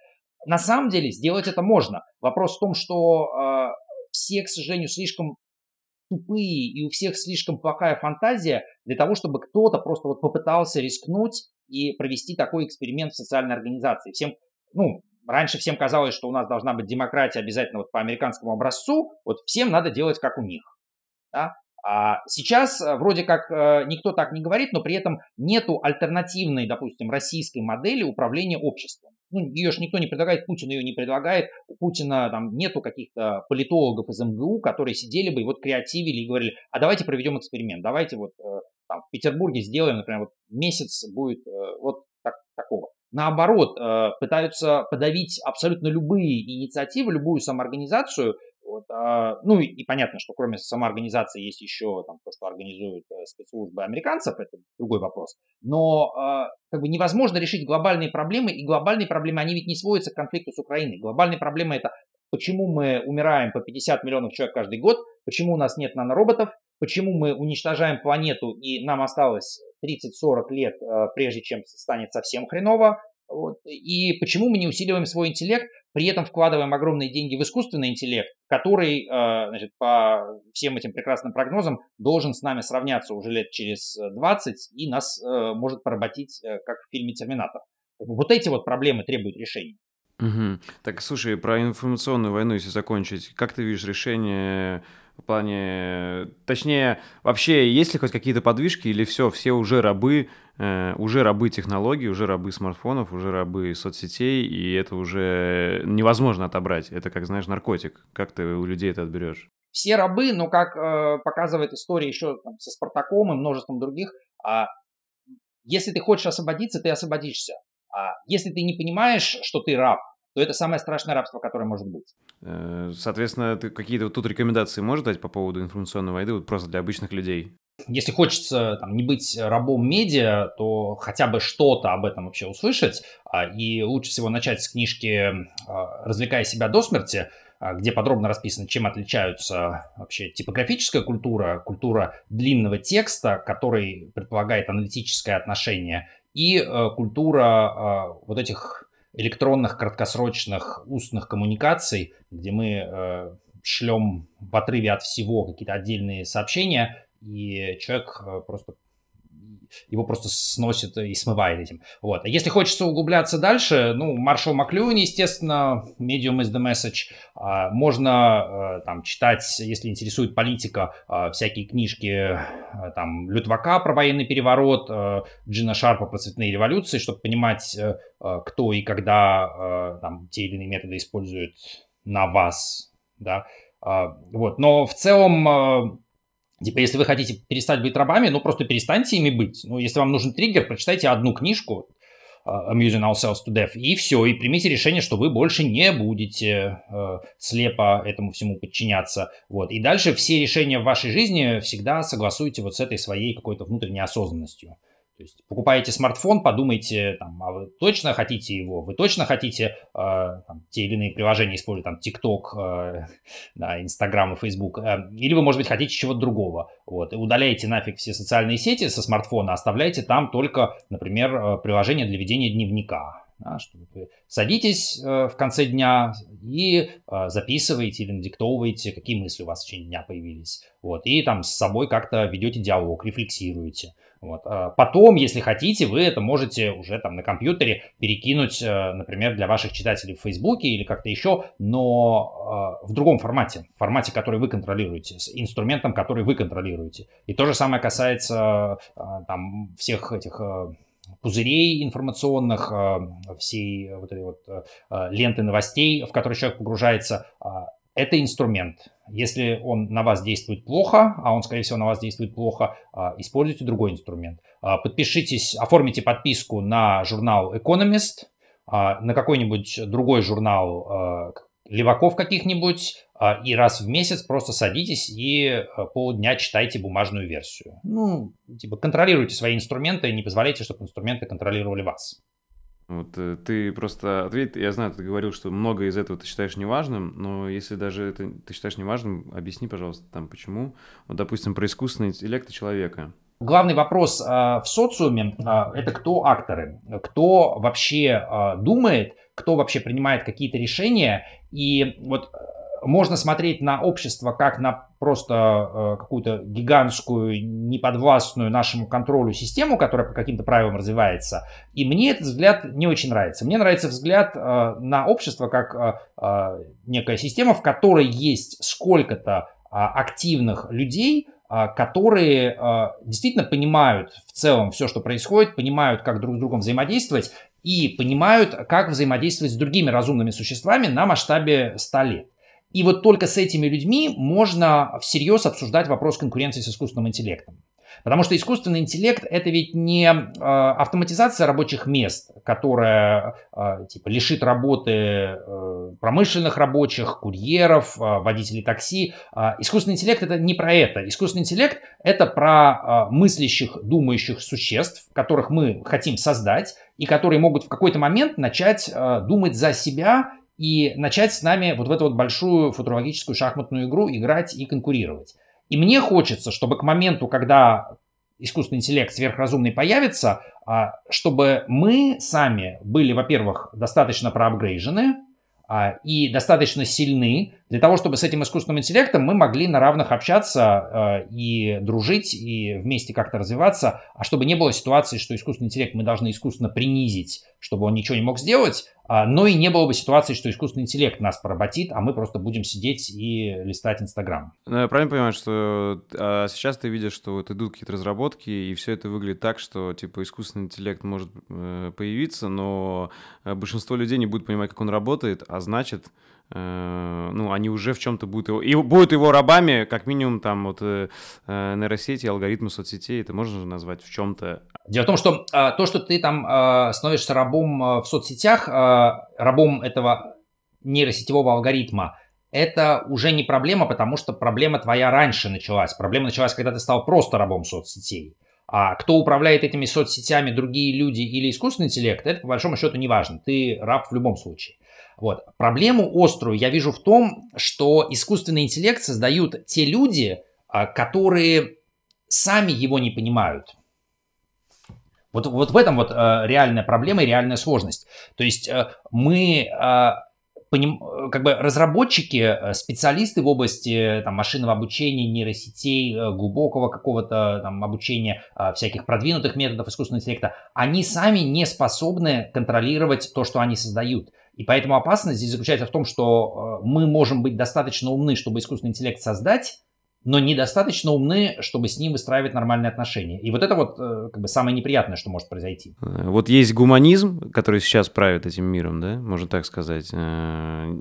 На самом деле сделать это можно. Вопрос в том, что все, к сожалению, слишком тупые и у всех слишком плохая фантазия для того, чтобы кто-то просто вот попытался рискнуть и провести такой эксперимент в социальной организации. Всем, ну, раньше всем казалось, что у нас должна быть демократия обязательно вот по американскому образцу, вот всем надо делать как у них. Да? А сейчас э, вроде как э, никто так не говорит, но при этом нету альтернативной, допустим, российской модели управления обществом. Ну, ее же никто не предлагает, Путин ее не предлагает. У Путина там нету каких-то политологов из МГУ, которые сидели бы и вот креативили и говорили, а давайте проведем эксперимент, давайте вот э, там, в Петербурге сделаем, например, вот месяц будет вот так, такого. Наоборот, пытаются подавить абсолютно любые инициативы, любую самоорганизацию – вот, а, ну и, и понятно, что кроме самоорганизации есть еще там, то, что организуют э, спецслужбы американцев, это другой вопрос. Но а, как бы невозможно решить глобальные проблемы, и глобальные проблемы, они ведь не сводятся к конфликту с Украиной. Глобальные проблемы это почему мы умираем по 50 миллионов человек каждый год, почему у нас нет нанороботов, почему мы уничтожаем планету и нам осталось 30-40 лет, э, прежде чем станет совсем хреново, вот. И почему мы не усиливаем свой интеллект, при этом вкладываем огромные деньги в искусственный интеллект, который, э, значит, по всем этим прекрасным прогнозам должен с нами сравняться уже лет через 20 и нас э, может поработить, э, как в фильме «Терминатор». Вот эти вот проблемы требуют решения. Угу. Так, слушай, про информационную войну, если закончить, как ты видишь решение в плане... Точнее, вообще, есть ли хоть какие-то подвижки или все, все уже рабы, э, уже рабы технологий, уже рабы смартфонов, уже рабы соцсетей, и это уже невозможно отобрать. Это, как знаешь, наркотик. Как ты у людей это отберешь? Все рабы, но как э, показывает история еще там, со Спартаком и множеством других, а если ты хочешь освободиться, ты освободишься. А если ты не понимаешь, что ты раб, то это самое страшное рабство, которое может быть. Э, соответственно, ты какие-то вот тут рекомендации можешь дать по поводу информационной войны, вот просто для обычных людей? Если хочется там, не быть рабом медиа, то хотя бы что-то об этом вообще услышать. А, и лучше всего начать с книжки а, «Развлекая себя до смерти», а, где подробно расписано, чем отличаются вообще типографическая культура, культура длинного текста, который предполагает аналитическое отношение, и э, культура вот этих электронных краткосрочных устных коммуникаций, где мы э, шлем в отрыве от всего какие-то отдельные сообщения, и человек э, просто его просто сносит и смывает этим. Вот. А если хочется углубляться дальше, ну, Маршал Маклюин, естественно, Medium is the message. А, можно э, там читать, если интересует политика, а, всякие книжки э, там Лютвака про военный переворот, Джина Шарпа про цветные революции, чтобы понимать, кто и когда там те или иные методы используют на вас, да. А, вот. Но в целом Типа, если вы хотите перестать быть рабами, ну просто перестаньте ими быть. Ну, если вам нужен триггер, прочитайте одну книжку uh, Amusing Ourselves to Death, и все, и примите решение, что вы больше не будете uh, слепо этому всему подчиняться. Вот. И дальше все решения в вашей жизни всегда согласуйте вот с этой своей какой-то внутренней осознанностью. То есть покупаете смартфон, подумайте, там, а вы точно хотите его, вы точно хотите э, там, те или иные приложения использовать, там, TikTok, э, да, и Facebook, э, или вы, может быть, хотите чего-то другого. Вот, и удаляете нафиг все социальные сети со смартфона, оставляйте там только, например, э, приложение для ведения дневника. Да, что вы садитесь э, в конце дня и э, записываете или надиктовываете, какие мысли у вас в течение дня появились. Вот, и там с собой как-то ведете диалог, рефлексируете. Вот. А потом, если хотите, вы это можете уже там на компьютере перекинуть, э, например, для ваших читателей в Фейсбуке или как-то еще, но в другом формате, в формате, который вы контролируете, с инструментом, который вы контролируете. И то же самое касается там всех этих пузырей информационных, всей вот этой вот ленты новостей, в которые человек погружается, а, это инструмент. Если он на вас действует плохо, а он, скорее всего, на вас действует плохо, используйте другой инструмент. Подпишитесь, оформите подписку на журнал Economist, на какой-нибудь другой журнал леваков каких-нибудь, а, и раз в месяц просто садитесь и полдня читайте бумажную версию. Ну, типа, контролируйте свои инструменты и не позволяйте, чтобы инструменты контролировали вас. Вот э, ты просто ответь, я знаю, ты говорил, что много из этого ты считаешь неважным, но если даже это ты считаешь неважным, объясни, пожалуйста, там почему. Вот, допустим, про искусственный интеллект человека. Главный вопрос э, в социуме э, это кто акторы, кто вообще э, думает, кто вообще принимает какие-то решения. И вот э, можно смотреть на общество как на просто э, какую-то гигантскую, неподвластную нашему контролю систему, которая по каким-то правилам развивается. И мне этот взгляд не очень нравится. Мне нравится взгляд э, на общество как э, некая система, в которой есть сколько-то активных людей, которые действительно понимают в целом все, что происходит, понимают, как друг с другом взаимодействовать и понимают, как взаимодействовать с другими разумными существами на масштабе 100 лет. И вот только с этими людьми можно всерьез обсуждать вопрос конкуренции с искусственным интеллектом. Потому что искусственный интеллект это ведь не э, автоматизация рабочих мест, которая э, типа лишит работы э, промышленных рабочих, курьеров, э, водителей такси. Э, искусственный интеллект это не про это. Искусственный интеллект это про э, мыслящих, думающих существ, которых мы хотим создать и которые могут в какой-то момент начать э, думать за себя и начать с нами вот в эту вот большую футурологическую шахматную игру играть и конкурировать. И мне хочется, чтобы к моменту, когда искусственный интеллект сверхразумный появится, а, чтобы мы сами были, во-первых, достаточно проапгрейжены, а, и достаточно сильны для того, чтобы с этим искусственным интеллектом мы могли на равных общаться а, и дружить, и вместе как-то развиваться, а чтобы не было ситуации, что искусственный интеллект мы должны искусственно принизить, чтобы он ничего не мог сделать, а, но и не было бы ситуации, что искусственный интеллект нас поработит, а мы просто будем сидеть и листать Инстаграм. Ну, я правильно понимаю, что а сейчас ты видишь, что вот идут какие-то разработки, и все это выглядит так, что типа искусственный интеллект может э, появиться, но э, большинство людей не будет понимать, как он работает, а значит, ну, они уже в чем-то будут его... И будут его рабами, как минимум, там, вот, э, э, нейросети, алгоритмы соцсетей, это можно же назвать в чем-то. Дело в том, что э, то, что ты там э, становишься рабом э, в соцсетях, э, рабом этого нейросетевого алгоритма, это уже не проблема, потому что проблема твоя раньше началась. Проблема началась, когда ты стал просто рабом соцсетей. А кто управляет этими соцсетями, другие люди или искусственный интеллект, это по большому счету не важно. Ты раб в любом случае. Вот. Проблему острую я вижу в том, что искусственный интеллект создают те люди, а, которые сами его не понимают. Вот, вот в этом вот э, реальная проблема и реальная сложность. То есть э, мы как бы разработчики, специалисты в области там, машинного обучения, нейросетей, глубокого какого-то там, обучения, всяких продвинутых методов искусственного интеллекта, они сами не способны контролировать то, что они создают. И поэтому опасность здесь заключается в том, что э, мы можем быть достаточно умны, чтобы искусственный интеллект создать, но недостаточно умны, чтобы с ним выстраивать нормальные отношения. И вот это вот э, как бы самое неприятное, что может произойти. Э, вот есть гуманизм, который сейчас правит этим миром, да, можно так сказать. И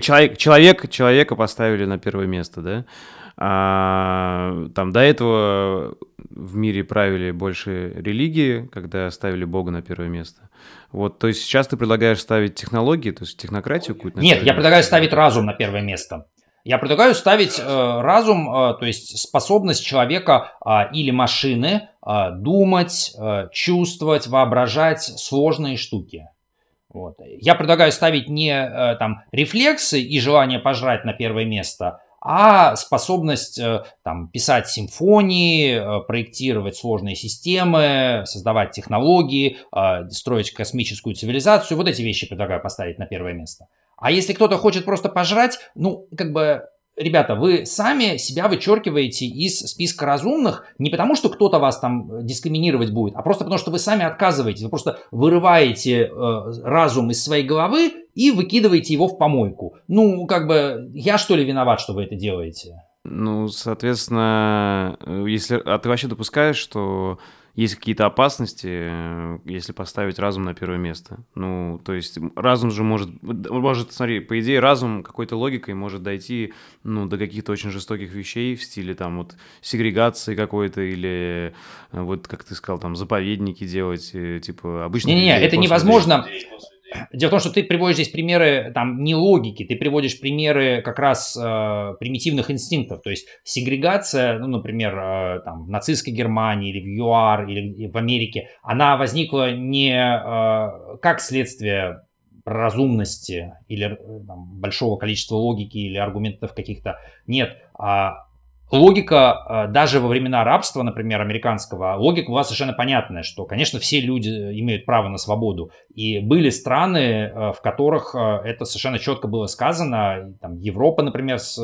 человек, человек, человека поставили на первое место, да. А, там до этого в мире правили больше религии, когда ставили Бога на первое место. Вот, то есть сейчас ты предлагаешь ставить технологии, то есть технократию какую-то? Нет, я предлагаю ставить разум на первое место. Я предлагаю ставить э, разум, э, то есть способность человека э, или машины э, думать, э, чувствовать, воображать сложные штуки. Вот. Я предлагаю ставить не э, там рефлексы и желание пожрать на первое место, а способность э, там, писать симфонии, э, проектировать сложные системы, создавать технологии, э, строить космическую цивилизацию. Вот эти вещи предлагаю поставить на первое место. А если кто-то хочет просто пожрать, ну, как бы ребята, вы сами себя вычеркиваете из списка разумных не потому, что кто-то вас там дискриминировать будет, а просто потому, что вы сами отказываетесь. Вы просто вырываете э, разум из своей головы и выкидываете его в помойку. Ну, как бы, я что ли виноват, что вы это делаете? Ну, соответственно, э, если... А ты вообще допускаешь, что есть какие-то опасности, э, если поставить разум на первое место. Ну, то есть разум же может, может, смотри, по идее разум какой-то логикой может дойти, ну, до каких-то очень жестоких вещей в стиле там вот сегрегации какой-то или э, вот, как ты сказал, там заповедники делать, э, типа обычно. Не-не, это невозможно. Людей. Дело в том, что ты приводишь здесь примеры там не логики, ты приводишь примеры как раз э, примитивных инстинктов, то есть сегрегация, ну, например, э, там в нацистской Германии или в ЮАР или в Америке, она возникла не э, как следствие разумности или э, там, большого количества логики или аргументов каких-то, нет, а Логика э, даже во времена рабства, например, американского, логика была совершенно понятная, что, конечно, все люди имеют право на свободу. И были страны, э, в которых э, это совершенно четко было сказано. Там, Европа, например, с,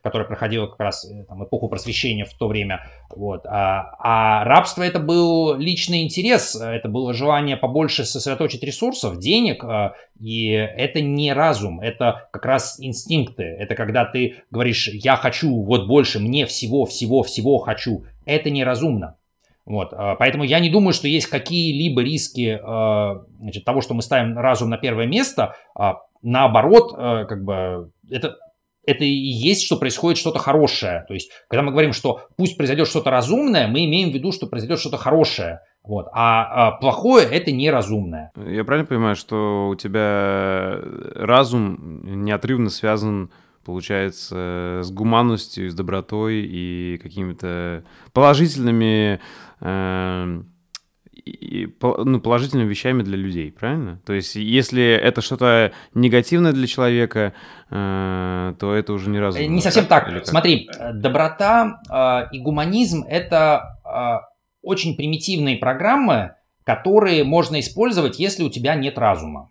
которая проходила как раз там, эпоху просвещения в то время. Вот. А, а рабство это был личный интерес, это было желание побольше сосредоточить ресурсов, денег. И это не разум, это как раз инстинкты. Это когда ты говоришь, я хочу вот больше, мне всего, всего, всего хочу, это неразумно. Вот, а, поэтому я не думаю, что есть какие-либо риски а, значит, того, что мы ставим разум на первое место. А, наоборот, как бы это, это и есть, что происходит что-то хорошее. То есть, когда мы говорим, что пусть произойдет что-то разумное, мы имеем в виду, что произойдет что-то хорошее. Вот. А, а плохое это неразумное. Я правильно понимаю, что у тебя разум неотрывно связан с получается, с гуманностью, с добротой и какими-то положительными, э, и, ну, положительными вещами для людей, правильно? То есть, если это что-то негативное для человека, э, то это уже не разумно. Не совсем так. так. Смотри, доброта э, и гуманизм это э, очень примитивные программы, которые можно использовать, если у тебя нет разума.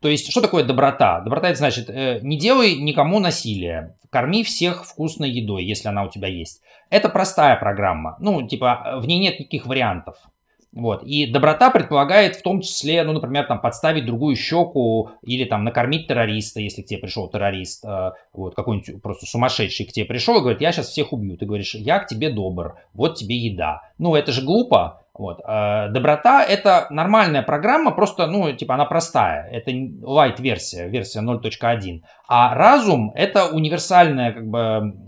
То есть, что такое доброта? Доброта это значит, э, не делай никому насилия, корми всех вкусной едой, если она у тебя есть. Это простая программа. Ну, типа, в ней нет никаких вариантов. Вот. И доброта предполагает в том числе, ну, например, там, подставить другую щеку или там накормить террориста, если к тебе пришел террорист, э, вот, какой-нибудь просто сумасшедший к тебе пришел и говорит, я сейчас всех убью. Ты говоришь, я к тебе добр, вот тебе еда. Ну, это же глупо. Вот. А доброта это нормальная программа, просто, ну, типа, она простая. Это light версия, версия 0.1. А разум это универсальная, как бы,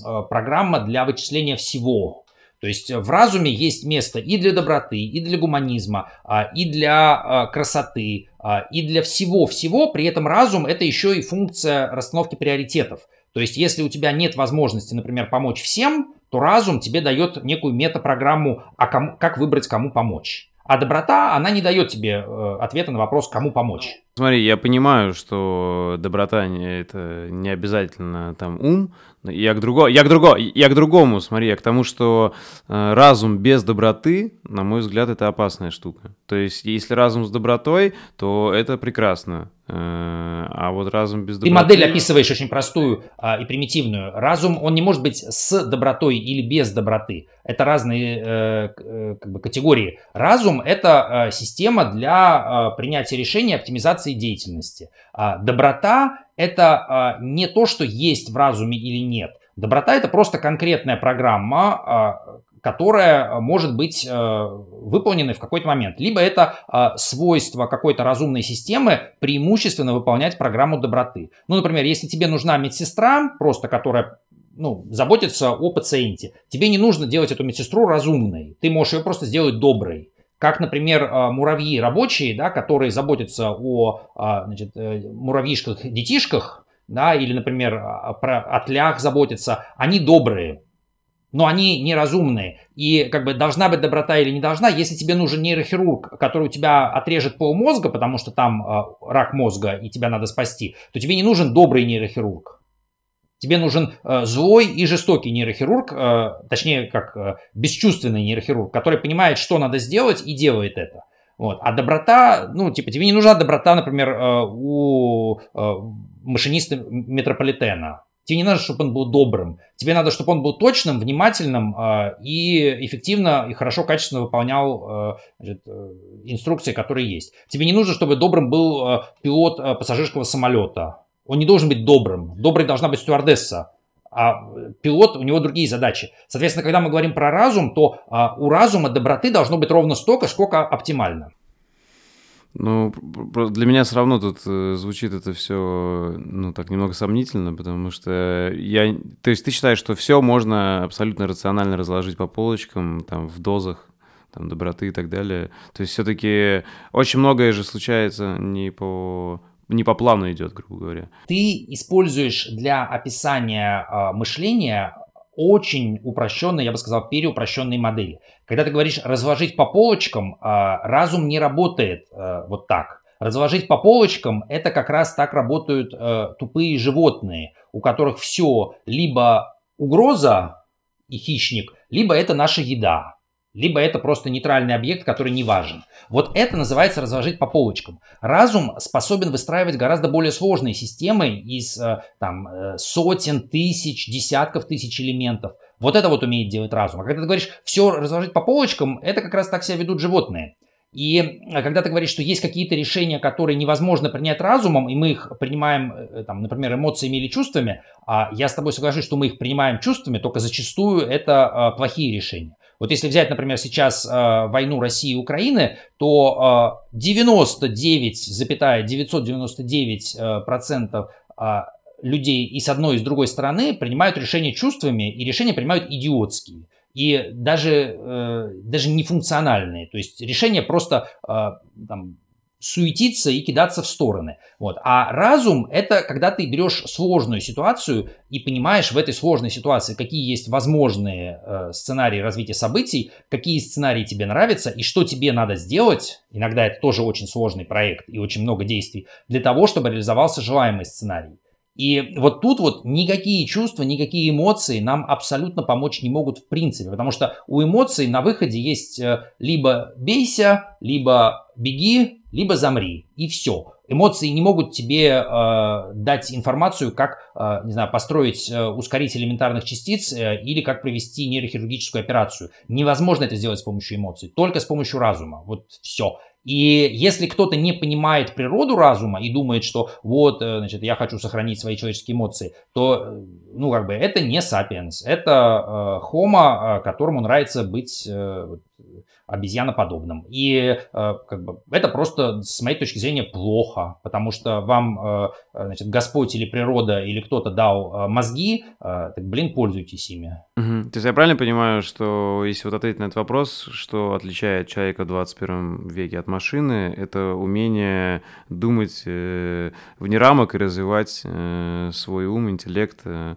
э, программа для вычисления всего. То есть в разуме есть место и для доброты, и для гуманизма, а, и для а, красоты, и для всего-всего. При этом разум это еще и функция расстановки приоритетов. То есть если у тебя нет возможности, например, помочь всем, то разум тебе дает некую метапрограмму, а кому, как выбрать, кому помочь. А доброта, она не дает тебе э, ответа на вопрос, кому помочь. Смотри, я понимаю, что доброта не, это не обязательно там ум. Я к, друго, я, к друго, я к другому, смотри, я к тому, что э, разум без доброты, на мой взгляд, это опасная штука. То есть, если разум с добротой, то это прекрасно. Э, а вот разум без доброты... Ты модель описываешь очень простую а, и примитивную. Разум, он не может быть с добротой или без доброты. Это разные э, э, как бы категории. Разум – это э, система для э, принятия решений, оптимизации деятельности. А доброта – это а, не то, что есть в разуме или нет. Доброта – это просто конкретная программа, а, которая может быть э, выполнена в какой-то момент. Либо это свойство какой-то разумной системы преимущественно выполнять программу доброты. Ну, например, если тебе нужна медсестра, просто которая ну, заботится о пациенте, тебе не нужно делать эту медсестру разумной, ты можешь ее просто сделать доброй. Как, например, э, муравьи рабочие, да, которые заботятся о значит, муравьишках-детишках, да, или, например, про отлях заботятся, они добрые но они неразумные. И как бы должна быть доброта или не должна. Если тебе нужен нейрохирург, который у тебя отрежет пол мозга, потому что там э, рак мозга и тебя надо спасти, то тебе не нужен добрый нейрохирург. Тебе нужен э, злой и жестокий нейрохирург, э, точнее, как э, бесчувственный нейрохирург, который понимает, что надо сделать и делает это. Вот. А доброта, ну, типа, тебе не нужна доброта, например, у машиниста метрополитена. Тебе не надо, чтобы он был добрым. Тебе надо, чтобы он был точным, внимательным и эффективно и хорошо, качественно выполнял значит, инструкции, которые есть. Тебе не нужно, чтобы добрым был пилот пассажирского самолета. Он не должен быть добрым. Доброй должна быть стюардесса. А пилот, у него другие задачи. Соответственно, когда мы говорим про разум, то а, у разума доброты должно быть ровно столько, сколько оптимально. Ну, для меня все равно тут э, звучит это все, ну, так немного сомнительно, потому что я... То есть ты считаешь, что все можно абсолютно рационально разложить по полочкам, там, в дозах, там, доброты и так далее. То есть все-таки очень многое же случается не по не по плану идет, грубо говоря. Ты используешь для описания э, мышления очень упрощенные, я бы сказал, переупрощенные модели. Когда ты говоришь разложить по полочкам, э, разум не работает э, вот так. Разложить по полочкам это как раз так работают э, тупые животные, у которых все либо угроза и хищник, либо это наша еда либо это просто нейтральный объект, который не важен. Вот это называется разложить по полочкам. Разум способен выстраивать гораздо более сложные системы из э, там, э, сотен, тысяч, десятков тысяч элементов. Вот это вот умеет делать разум. А когда ты говоришь все разложить по полочкам, это как раз так себя ведут животные. И э, когда ты говоришь, что есть какие-то решения, которые невозможно принять разумом, и мы их принимаем, там, например, эмоциями или чувствами, а я с тобой соглашусь, что мы их принимаем чувствами, только зачастую это плохие решения. Вот если взять, например, сейчас э, войну России и Украины, то э, 99,999% э, э, людей и с одной, и с другой стороны принимают решения чувствами, и решения принимают идиотские. И даже, э, даже нефункциональные. То есть решения просто э, там, суетиться и кидаться в стороны. Вот. А разум — это когда ты берешь сложную ситуацию и понимаешь в этой сложной ситуации, какие есть возможные э, сценарии развития событий, какие сценарии тебе нравятся и что тебе надо сделать. Иногда это тоже очень сложный проект и очень много действий для того, чтобы реализовался желаемый сценарий. И вот тут вот никакие чувства, никакие эмоции нам абсолютно помочь не могут в принципе, потому что у эмоций на выходе есть э, либо бейся, либо беги, либо замри, и все. Эмоции не могут тебе э, дать информацию, как, э, не знаю, построить э, ускоритель элементарных частиц э, или как провести нейрохирургическую операцию. Невозможно это сделать с помощью эмоций, только с помощью разума. Вот все. И если кто-то не понимает природу разума и думает, что вот, э, значит, я хочу сохранить свои человеческие эмоции, то, э, ну, как бы, это не сапиенс, это э, homo, э, которому нравится быть э, обезьяноподобным. И э, как бы, это просто, с моей точки зрения, плохо, потому что вам э, значит, Господь или природа или кто-то дал э, мозги, э, так, блин, пользуйтесь ими. Угу. То есть я правильно понимаю, что если вот ответить на этот вопрос, что отличает человека в 21 веке от машины, это умение думать э, вне рамок и развивать э, свой ум, интеллект, э,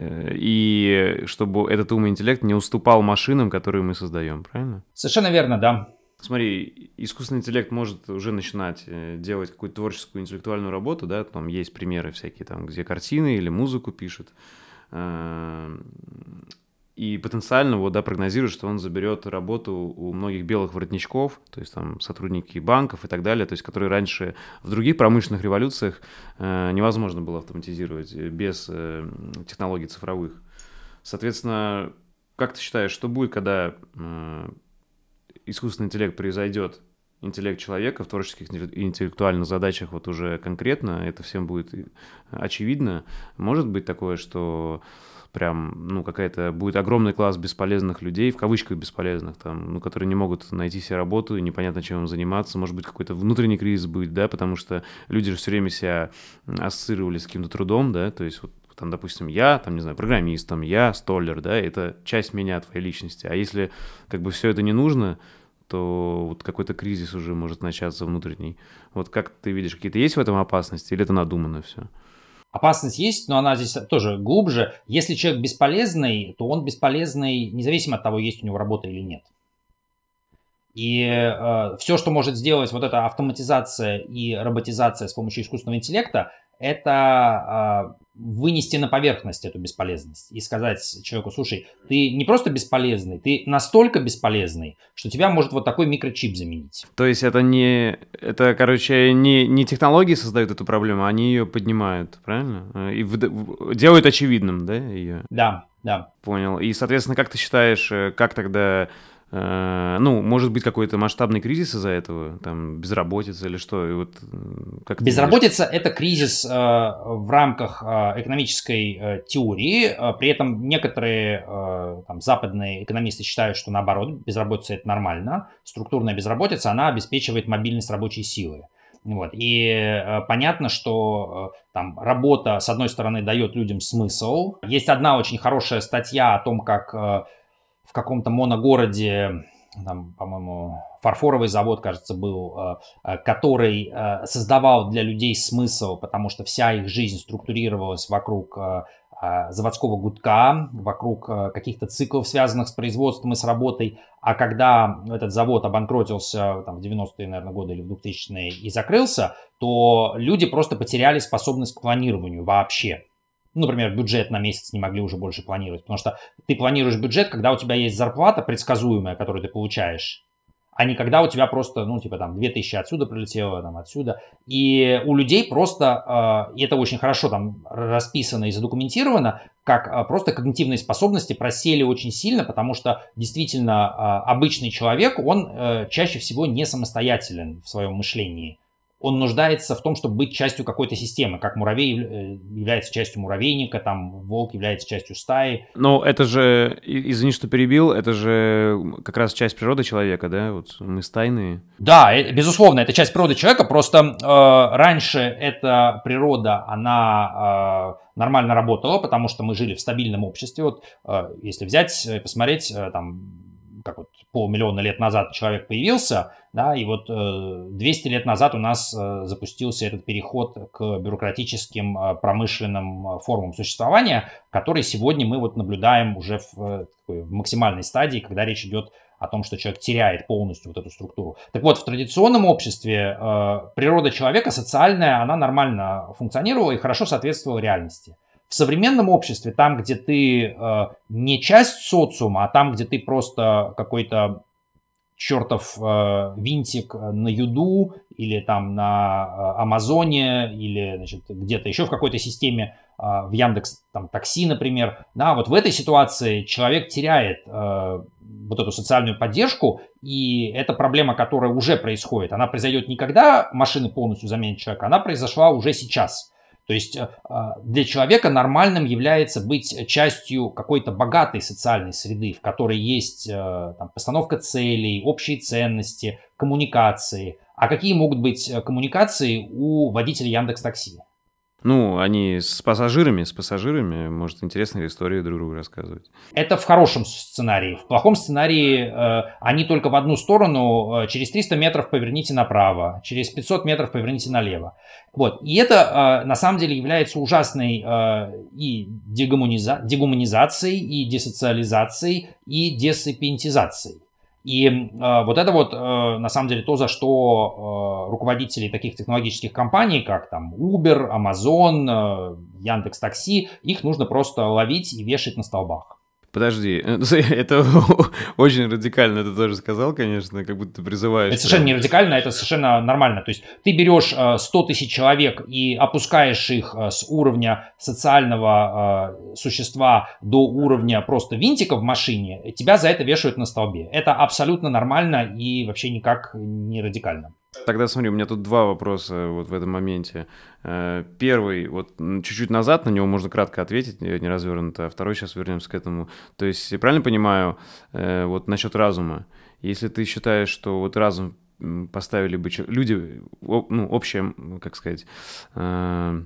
и чтобы этот ум и интеллект не уступал машинам, которые мы создаем, правильно? Совершенно верно, да. Смотри, искусственный интеллект может уже начинать э, делать какую-то творческую интеллектуальную работу, да, там есть примеры всякие, там, где картины или музыку пишет, эм, и потенциально вот, да, прогнозируют, что он заберет работу у многих белых воротничков, то есть там сотрудники банков и так далее, то есть которые раньше в других промышленных революциях э, невозможно было автоматизировать без э, технологий цифровых. Соответственно, как ты считаешь, что будет, когда э, искусственный интеллект произойдет, интеллект человека в творческих и интеллектуальных задачах вот уже конкретно, это всем будет очевидно. Может быть такое, что прям, ну, какая-то будет огромный класс бесполезных людей, в кавычках бесполезных, там, ну, которые не могут найти себе работу, и непонятно, чем им заниматься, может быть, какой-то внутренний кризис будет, да, потому что люди же все время себя ассоциировали с каким-то трудом, да, то есть вот там, допустим, я, там, не знаю, программистом, я столер, да, это часть меня, твоей личности. А если как бы все это не нужно, то вот какой-то кризис уже может начаться внутренний. Вот как ты видишь, какие-то есть в этом опасности или это надумано все? Опасность есть, но она здесь тоже глубже. Если человек бесполезный, то он бесполезный независимо от того, есть у него работа или нет. И э, все, что может сделать вот эта автоматизация и роботизация с помощью искусственного интеллекта, это вынести на поверхность эту бесполезность и сказать человеку, слушай, ты не просто бесполезный, ты настолько бесполезный, что тебя может вот такой микрочип заменить. То есть это не, это, короче, не, не технологии создают эту проблему, они ее поднимают, правильно? И в, делают очевидным, да, ее? Да, да. Понял. И, соответственно, как ты считаешь, э, как тогда ну, может быть, какой-то масштабный кризис из-за этого, там, безработица или что? И вот, как безработица – это кризис э, в рамках э, экономической э, теории, э, при этом некоторые э, там, западные экономисты считают, что наоборот, безработица – это нормально, структурная безработица, она обеспечивает мобильность рабочей силы. Вот. И э, понятно, что э, там работа, с одной стороны, дает людям смысл. Есть одна очень хорошая статья о том, как э, каком-то моногороде, там, по-моему, фарфоровый завод, кажется, был, э, э, который э, создавал для людей смысл, потому что вся их жизнь структурировалась вокруг заводского гудка, вокруг каких-то циклов, связанных с производством и с работой. А когда этот завод обанкротился там, в 90-е, наверное, годы или в 2000-е и закрылся, то люди просто потеряли способность к планированию вообще ну, например, бюджет на месяц не могли уже больше планировать, потому что ты планируешь бюджет, когда у тебя есть зарплата предсказуемая, которую ты получаешь, а не когда у тебя просто, ну, типа там 2000 отсюда прилетело, там отсюда. И у людей просто, э, и это очень хорошо там расписано и задокументировано, как э, просто когнитивные способности просели очень сильно, потому что действительно э, обычный человек, он чаще всего не самостоятелен в своем мышлении он нуждается в том, чтобы быть частью какой-то системы, как муравей э, является частью муравейника, там волк является частью стаи. Но это же, извини, что перебил, это же как раз часть природы человека, да? Вот мы стайные. Да, э, безусловно, это часть природы человека, просто э, раньше эта природа, она э, нормально работала, потому что мы жили в стабильном обществе. Вот э, если взять и посмотреть, э, там, как вот полмиллиона лет назад человек появился, да, и вот 200 э, лет назад у нас э, запустился этот переход к бюрократическим э, промышленным формам существования, который сегодня мы вот наблюдаем уже в, в максимальной стадии, когда речь идет о том, что человек теряет полностью вот эту структуру. Так вот, в традиционном обществе природа человека социальная, она нормально функционировала и хорошо соответствовала реальности. В современном обществе, там, где ты э, не часть социума, а там, где ты просто какой-то чертов э, винтик на Юду или там на э, Амазоне или значит, где-то еще в какой-то системе, э, в Яндекс там, Такси, например, да, вот в этой ситуации человек теряет э, вот эту социальную поддержку, и это проблема, которая уже происходит. Она произойдет не когда машины полностью заменят человека, она произошла уже сейчас. То есть э, а, для человека нормальным является быть частью какой-то богатой социальной среды, в которой есть э, там, постановка целей, общие ценности, коммуникации. А какие могут быть э, коммуникации у водителя Яндекс Такси? Ну, они с пассажирами, с пассажирами, может, интересные истории друг другу рассказывать. Это в хорошем сценарии. В плохом сценарии э, они только в одну сторону, э, через 300 метров поверните направо, через 500 метров поверните налево. Вот. И это э, на самом деле является ужасной э, и дегуманиза- дегуманизацией, и десоциализацией, и десапиентизацией. И э, вот это вот, э, на самом деле, то, за что э, руководители таких технологических компаний, как там Uber, Amazon, э, Яндекс Такси, их нужно просто ловить и вешать на столбах. Подожди, это очень радикально ты тоже сказал, конечно, как будто ты призываешь... Это совершенно не радикально, это совершенно нормально. То есть ты берешь 100 э, тысяч человек и опускаешь их э, с уровня социального э, существа до уровня просто винтика в машине, тебя за это вешают на столбе. Это абсолютно нормально и вообще никак не радикально. Тогда смотри, у меня тут два вопроса вот в этом моменте. Э, первый, вот чуть-чуть назад на него можно кратко ответить, не развернуто, а второй сейчас вернемся к этому. То есть, я правильно понимаю, э, вот насчет разума, если ты считаешь, что вот разум поставили бы люди, ну, общее, как сказать, э,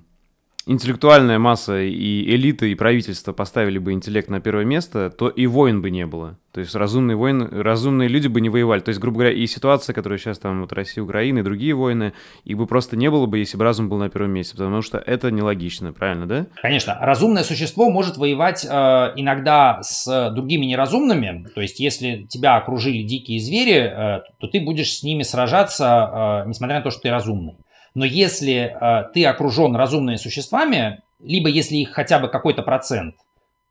интеллектуальная масса и элита, и правительство поставили бы интеллект на первое место, то и войн бы не было. То есть разумные войны, разумные люди бы не воевали. То есть, грубо говоря, и ситуация, которая сейчас там вот Россия, Украина и другие войны, их бы просто не было бы, если бы разум был на первом месте, потому что это нелогично, правильно, да? Конечно. Разумное существо может воевать э, иногда с другими неразумными. То есть, если тебя окружили дикие звери, э, то ты будешь с ними сражаться, э, несмотря на то, что ты разумный. Но если э, ты окружен разумными существами, либо если их хотя бы какой-то процент,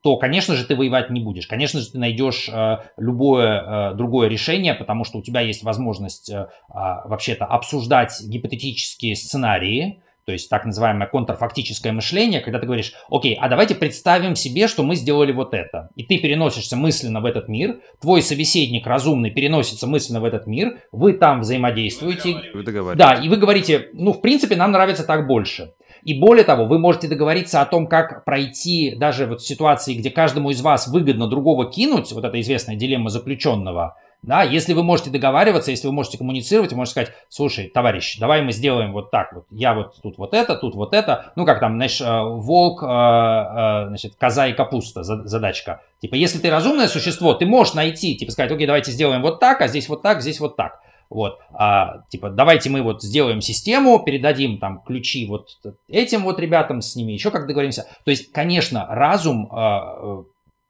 то, конечно же, ты воевать не будешь. Конечно же, ты найдешь э, любое э, другое решение, потому что у тебя есть возможность э, э, вообще-то обсуждать гипотетические сценарии, то есть так называемое контрфактическое мышление, когда ты говоришь, окей, а давайте представим себе, что мы сделали вот это. И ты переносишься мысленно в этот мир, твой собеседник разумный переносится мысленно в этот мир, вы там взаимодействуете. Вы Да, и вы говорите, ну, в принципе, нам нравится так больше. И более того, вы можете договориться о том, как пройти даже вот в ситуации, где каждому из вас выгодно другого кинуть, вот эта известная дилемма заключенного – да, если вы можете договариваться, если вы можете коммуницировать, вы можете сказать, слушай, товарищ, давай мы сделаем вот так вот. Я вот тут вот это, тут вот это. Ну, как там, знаешь, э, волк, э, э, значит, коза и капуста задачка. Типа, если ты разумное существо, ты можешь найти, типа, сказать, окей, давайте сделаем вот так, а здесь вот так, здесь вот так. Вот, а, типа, давайте мы вот сделаем систему, передадим там ключи вот этим вот ребятам, с ними еще как договоримся. То есть, конечно, разум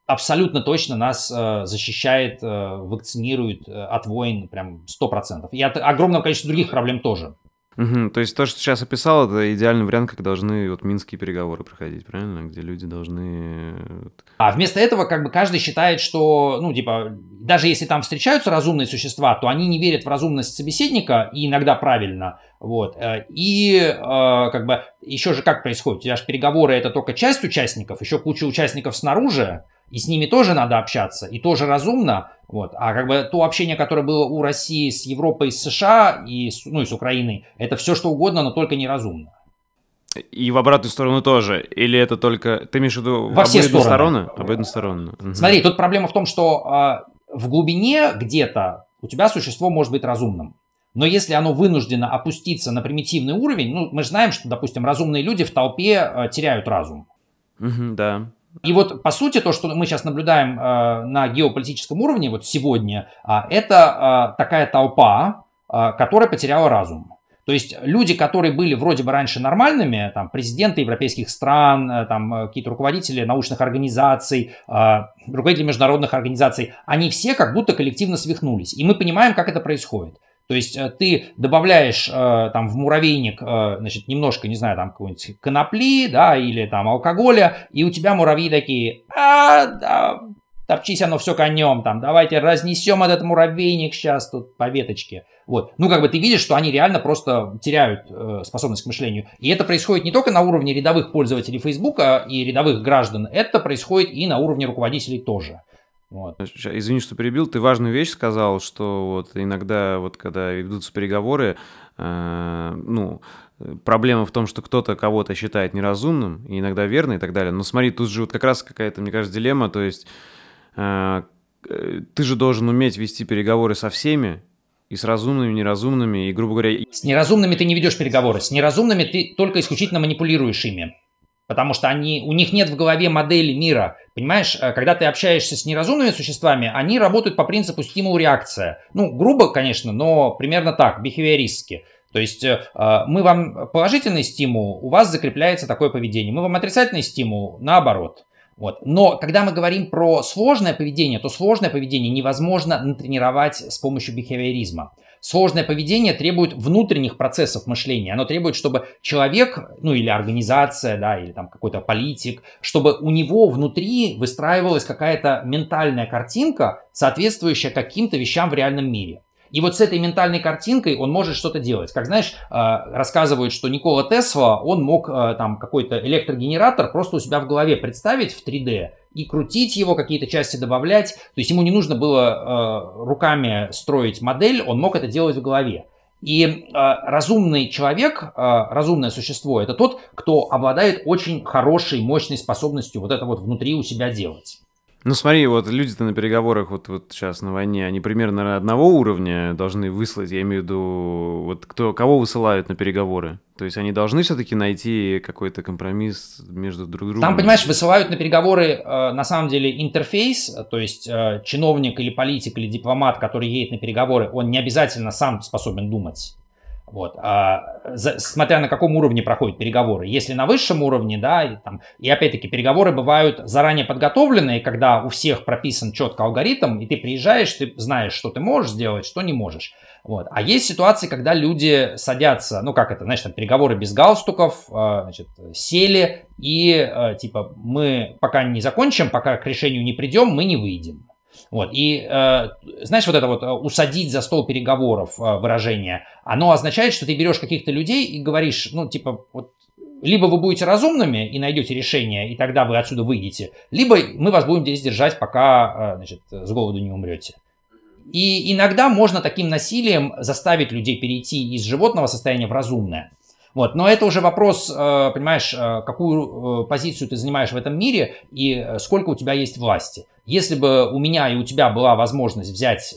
абсолютно точно нас э, защищает, э, вакцинирует э, от войн прям 100%. И от огромного количества других проблем тоже. Угу, то есть то, что сейчас описал, это идеальный вариант, как должны вот минские переговоры проходить, правильно? Где люди должны... А вместо этого как бы каждый считает, что, ну, типа, даже если там встречаются разумные существа, то они не верят в разумность собеседника, и иногда правильно, вот. Э, и э, как бы еще же как происходит? У тебя же переговоры это только часть участников, еще куча участников снаружи, и с ними тоже надо общаться, и тоже разумно. Вот. А как бы то общение, которое было у России с Европой, с США и с, ну, и с Украиной, это все что угодно, но только неразумно. И в обратную сторону тоже? Или это только... Ты имеешь в виду Во все стороны. стороны? Обоюдно Угу. Смотри, тут проблема в том, что э, в глубине где-то у тебя существо может быть разумным. Но если оно вынуждено опуститься на примитивный уровень, ну, мы же знаем, что, допустим, разумные люди в толпе э, теряют разум. Угу, да. И вот, по сути, то, что мы сейчас наблюдаем э, на геополитическом уровне, вот сегодня, э, это э, такая толпа, э, которая потеряла разум. То есть люди, которые были вроде бы раньше нормальными, там, президенты европейских стран, э, там, э, какие-то руководители научных организаций, э, руководители международных организаций, они все как будто коллективно свихнулись. И мы понимаем, как это происходит. То есть э, ты добавляешь э, там в муравейник, э, значит, немножко, не знаю, там какой-нибудь конопли, да, или там алкоголя, и у тебя муравьи такие, а, да, топчись оно все конем, там, давайте разнесем этот муравейник сейчас тут по веточке. Вот. Ну, как бы ты видишь, что они реально просто теряют э, способность к мышлению. И это происходит не только на уровне рядовых пользователей Фейсбука и рядовых граждан, это происходит и на уровне руководителей тоже. Вот. Извини, что перебил. Ты важную вещь сказал, что вот иногда, вот когда ведутся переговоры, э, ну, проблема в том, что кто-то кого-то считает неразумным, и иногда верно и так далее. Но смотри, тут же вот как раз какая-то, мне кажется, дилемма, то есть э, ты же должен уметь вести переговоры со всеми, и с разумными, и неразумными, и, грубо говоря... С неразумными ты не ведешь переговоры, с неразумными ты только исключительно манипулируешь ими. Потому что они, у них нет в голове модели мира. Понимаешь, э, когда ты общаешься с неразумными существами, они работают по принципу стимул-реакция. Ну, грубо, конечно, но примерно так, бихевиористски. То есть э, э, мы вам положительный стимул, у вас закрепляется такое поведение. Мы вам отрицательный стимул, наоборот. Вот. Но когда мы говорим про сложное поведение, то сложное поведение невозможно натренировать с помощью бихевиоризма. Сложное поведение требует внутренних процессов мышления. Оно требует, чтобы человек, ну или организация, да, или там какой-то политик, чтобы у него внутри выстраивалась какая-то ментальная картинка, соответствующая каким-то вещам в реальном мире. И вот с этой ментальной картинкой он может что-то делать. Как знаешь, э, рассказывают, что Никола Тесла, он мог э, там какой-то электрогенератор просто у себя в голове представить в 3D и крутить его, какие-то части добавлять. То есть ему не нужно было э, руками строить модель, он мог это делать в голове. И э, разумный человек, э, разумное существо, это тот, кто обладает очень хорошей, мощной способностью вот это вот внутри у себя делать. Ну смотри, вот люди-то на переговорах вот, вот сейчас на войне, они примерно одного уровня должны выслать, я имею в виду, вот кто, кого высылают на переговоры? То есть они должны все-таки найти какой-то компромисс между друг другом? Там, понимаешь, высылают на переговоры э, на самом деле интерфейс, то есть э, чиновник или политик или дипломат, который едет на переговоры, он не обязательно сам способен думать. Вот, а, за, смотря на каком уровне проходят переговоры. Если на высшем уровне, да, и, там, и опять-таки переговоры бывают заранее подготовленные, когда у всех прописан четко алгоритм, и ты приезжаешь, ты знаешь, что ты можешь сделать, что не можешь. Вот. А есть ситуации, когда люди садятся, ну как это, знаешь, там переговоры без галстуков, э, значит, сели и э, типа мы пока не закончим, пока к решению не придем, мы не выйдем. Вот. И э, знаешь, вот это вот э, усадить за стол переговоров э, выражение, оно означает, что ты берешь каких-то людей и говоришь, ну, типа, вот либо вы будете разумными и найдете решение, и тогда вы отсюда выйдете, либо мы вас будем здесь держать, пока э, значит, с голоду не умрете. И иногда можно таким насилием заставить людей перейти из животного состояния в разумное. Вот. Но это уже вопрос, э, понимаешь, э, какую э, позицию ты занимаешь в этом мире и сколько у тебя есть власти. Если бы у меня и у тебя была возможность взять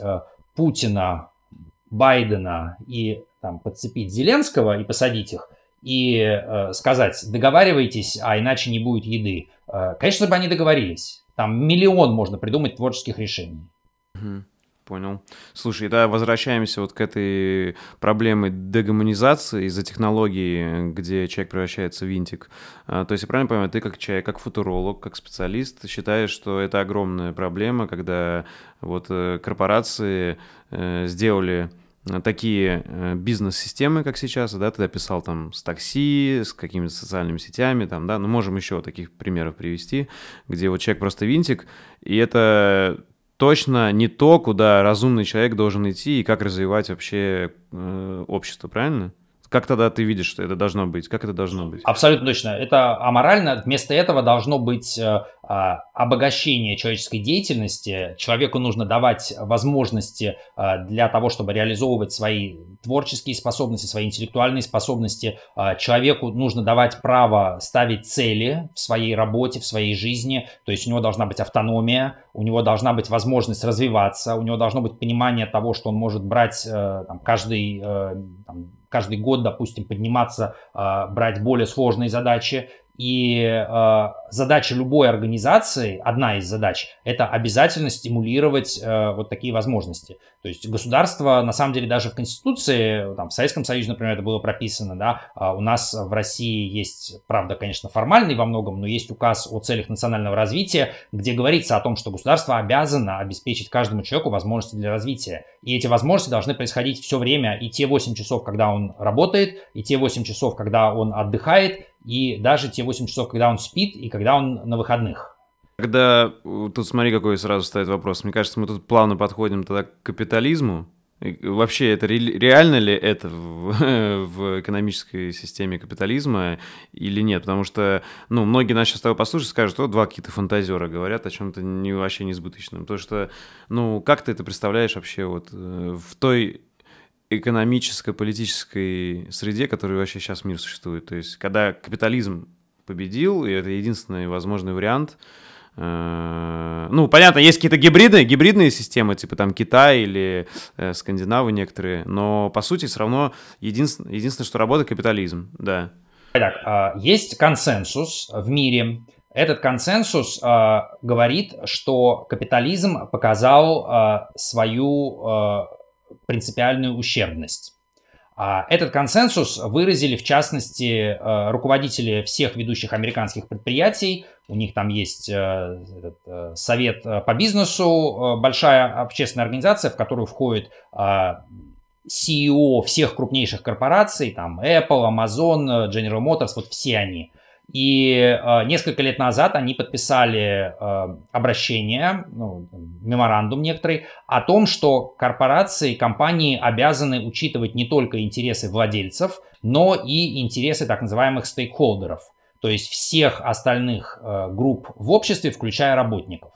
Путина, Байдена и там, подцепить Зеленского и посадить их, и э, сказать, договаривайтесь, а иначе не будет еды. Э, конечно бы они договорились. Там миллион можно придумать творческих решений. Угу. Понял. Слушай, да, возвращаемся вот к этой проблеме дегуманизации из-за технологии, где человек превращается в винтик. А, то есть, я правильно понимаю, ты как человек, как футуролог, как специалист считаешь, что это огромная проблема, когда вот э, корпорации э, сделали такие э, бизнес-системы, как сейчас, да, ты описал там с такси, с какими-то социальными сетями, там, да, ну, можем еще таких примеров привести, где вот человек просто винтик, и это точно не то, куда разумный человек должен идти и как развивать вообще э, общество, правильно? Как тогда ты видишь, что это должно быть? Как это должно быть? Абсолютно точно. Это аморально. Вместо этого должно быть э, а, обогащение человеческой деятельности. Человеку нужно давать возможности э, для того, чтобы реализовывать свои творческие способности, свои интеллектуальные способности. Э, человеку нужно давать право ставить цели в своей работе, в своей жизни. То есть у него должна быть автономия, у него должна быть возможность развиваться, у него должно быть понимание того, что он может брать там, каждый там, каждый год, допустим, подниматься, а, брать более сложные задачи. И э, задача любой организации, одна из задач, это обязательно стимулировать э, вот такие возможности. То есть государство, на самом деле, даже в Конституции, там, в Советском Союзе, например, это было прописано, да, э, у нас в России есть, правда, конечно, формальный во многом, но есть указ о целях национального развития, где говорится о том, что государство обязано обеспечить каждому человеку возможности для развития. И эти возможности должны происходить все время, и те 8 часов, когда он работает, и те 8 часов, когда он отдыхает, и даже те 8 часов, когда он спит и когда он на выходных. Когда, тут смотри, какой сразу стоит вопрос. Мне кажется, мы тут плавно подходим тогда к капитализму. Вообще, это реально ли это в, в экономической системе капитализма или нет? Потому что, ну, многие нас сейчас с тобой послушают, скажут, что два какие-то фантазера говорят о чем-то не, вообще несбыточном. Потому что, ну, как ты это представляешь вообще вот э, в той экономической, политической среде, которой вообще сейчас мир существует. То есть, когда капитализм победил, и это единственный возможный вариант, э, ну, понятно, есть какие-то гибридные, гибридные системы, типа там Китай или э, Скандинавы некоторые, но по сути все равно единственное, единственное, что работает капитализм, да. Так, а, есть консенсус в мире. Этот консенсус а, говорит, что капитализм показал а, свою принципиальную ущербность. А этот консенсус выразили, в частности, э, руководители всех ведущих американских предприятий. У них там есть э, э, совет по бизнесу, большая общественная организация, в которую входит CEO всех крупнейших корпораций, там Apple, Amazon, General Motors, вот все они. И э, несколько лет назад они подписали э, обращение, ну, меморандум некоторый, о том, что корпорации, компании обязаны учитывать не только интересы владельцев, но и интересы так называемых стейкхолдеров, то есть всех остальных э, групп в обществе, включая работников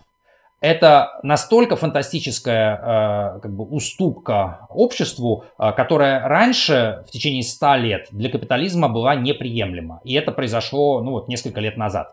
это настолько фантастическая э, как бы уступка обществу, э, которая раньше в течение 100 лет для капитализма была неприемлема. И это произошло ну, вот, несколько лет назад.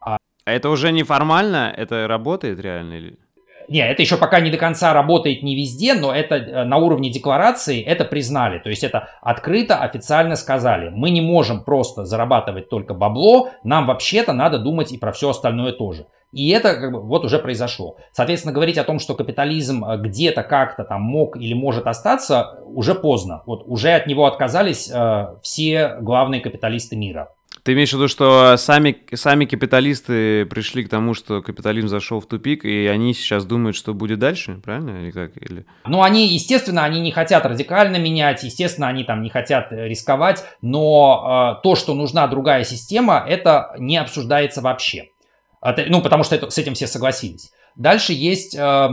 А это уже неформально? Это работает реально? Или... Не, это еще пока не до конца работает не везде, но это э, на уровне декларации это признали. То есть это открыто, официально сказали. Мы не можем просто зарабатывать только бабло, нам вообще-то надо думать и про все остальное тоже. И это как бы вот уже произошло. Соответственно, говорить о том, что капитализм э, где-то как-то там мог или может остаться, уже поздно. Вот уже от него отказались э, все главные капиталисты мира. Ты имеешь в виду, что сами, сами капиталисты пришли к тому, что капитализм зашел в тупик, и они сейчас думают, что будет дальше, правильно? Или как? Или... Ну, они, естественно, они не хотят радикально менять, естественно, они там не хотят э, рисковать, но э, то, что нужна другая система, это не обсуждается вообще. Это, ну, потому что это, с этим все согласились. Дальше есть э, э,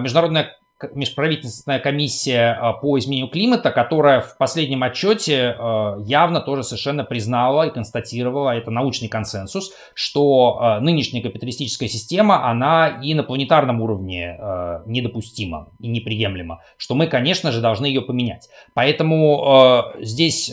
международная межправительственная комиссия а, по изменению климата, которая в последнем отчете а, явно тоже совершенно признала и констатировала, это научный консенсус, что а, нынешняя капиталистическая система, она и на планетарном уровне недопустима и неприемлема, что мы, конечно же, должны ее поменять. Поэтому здесь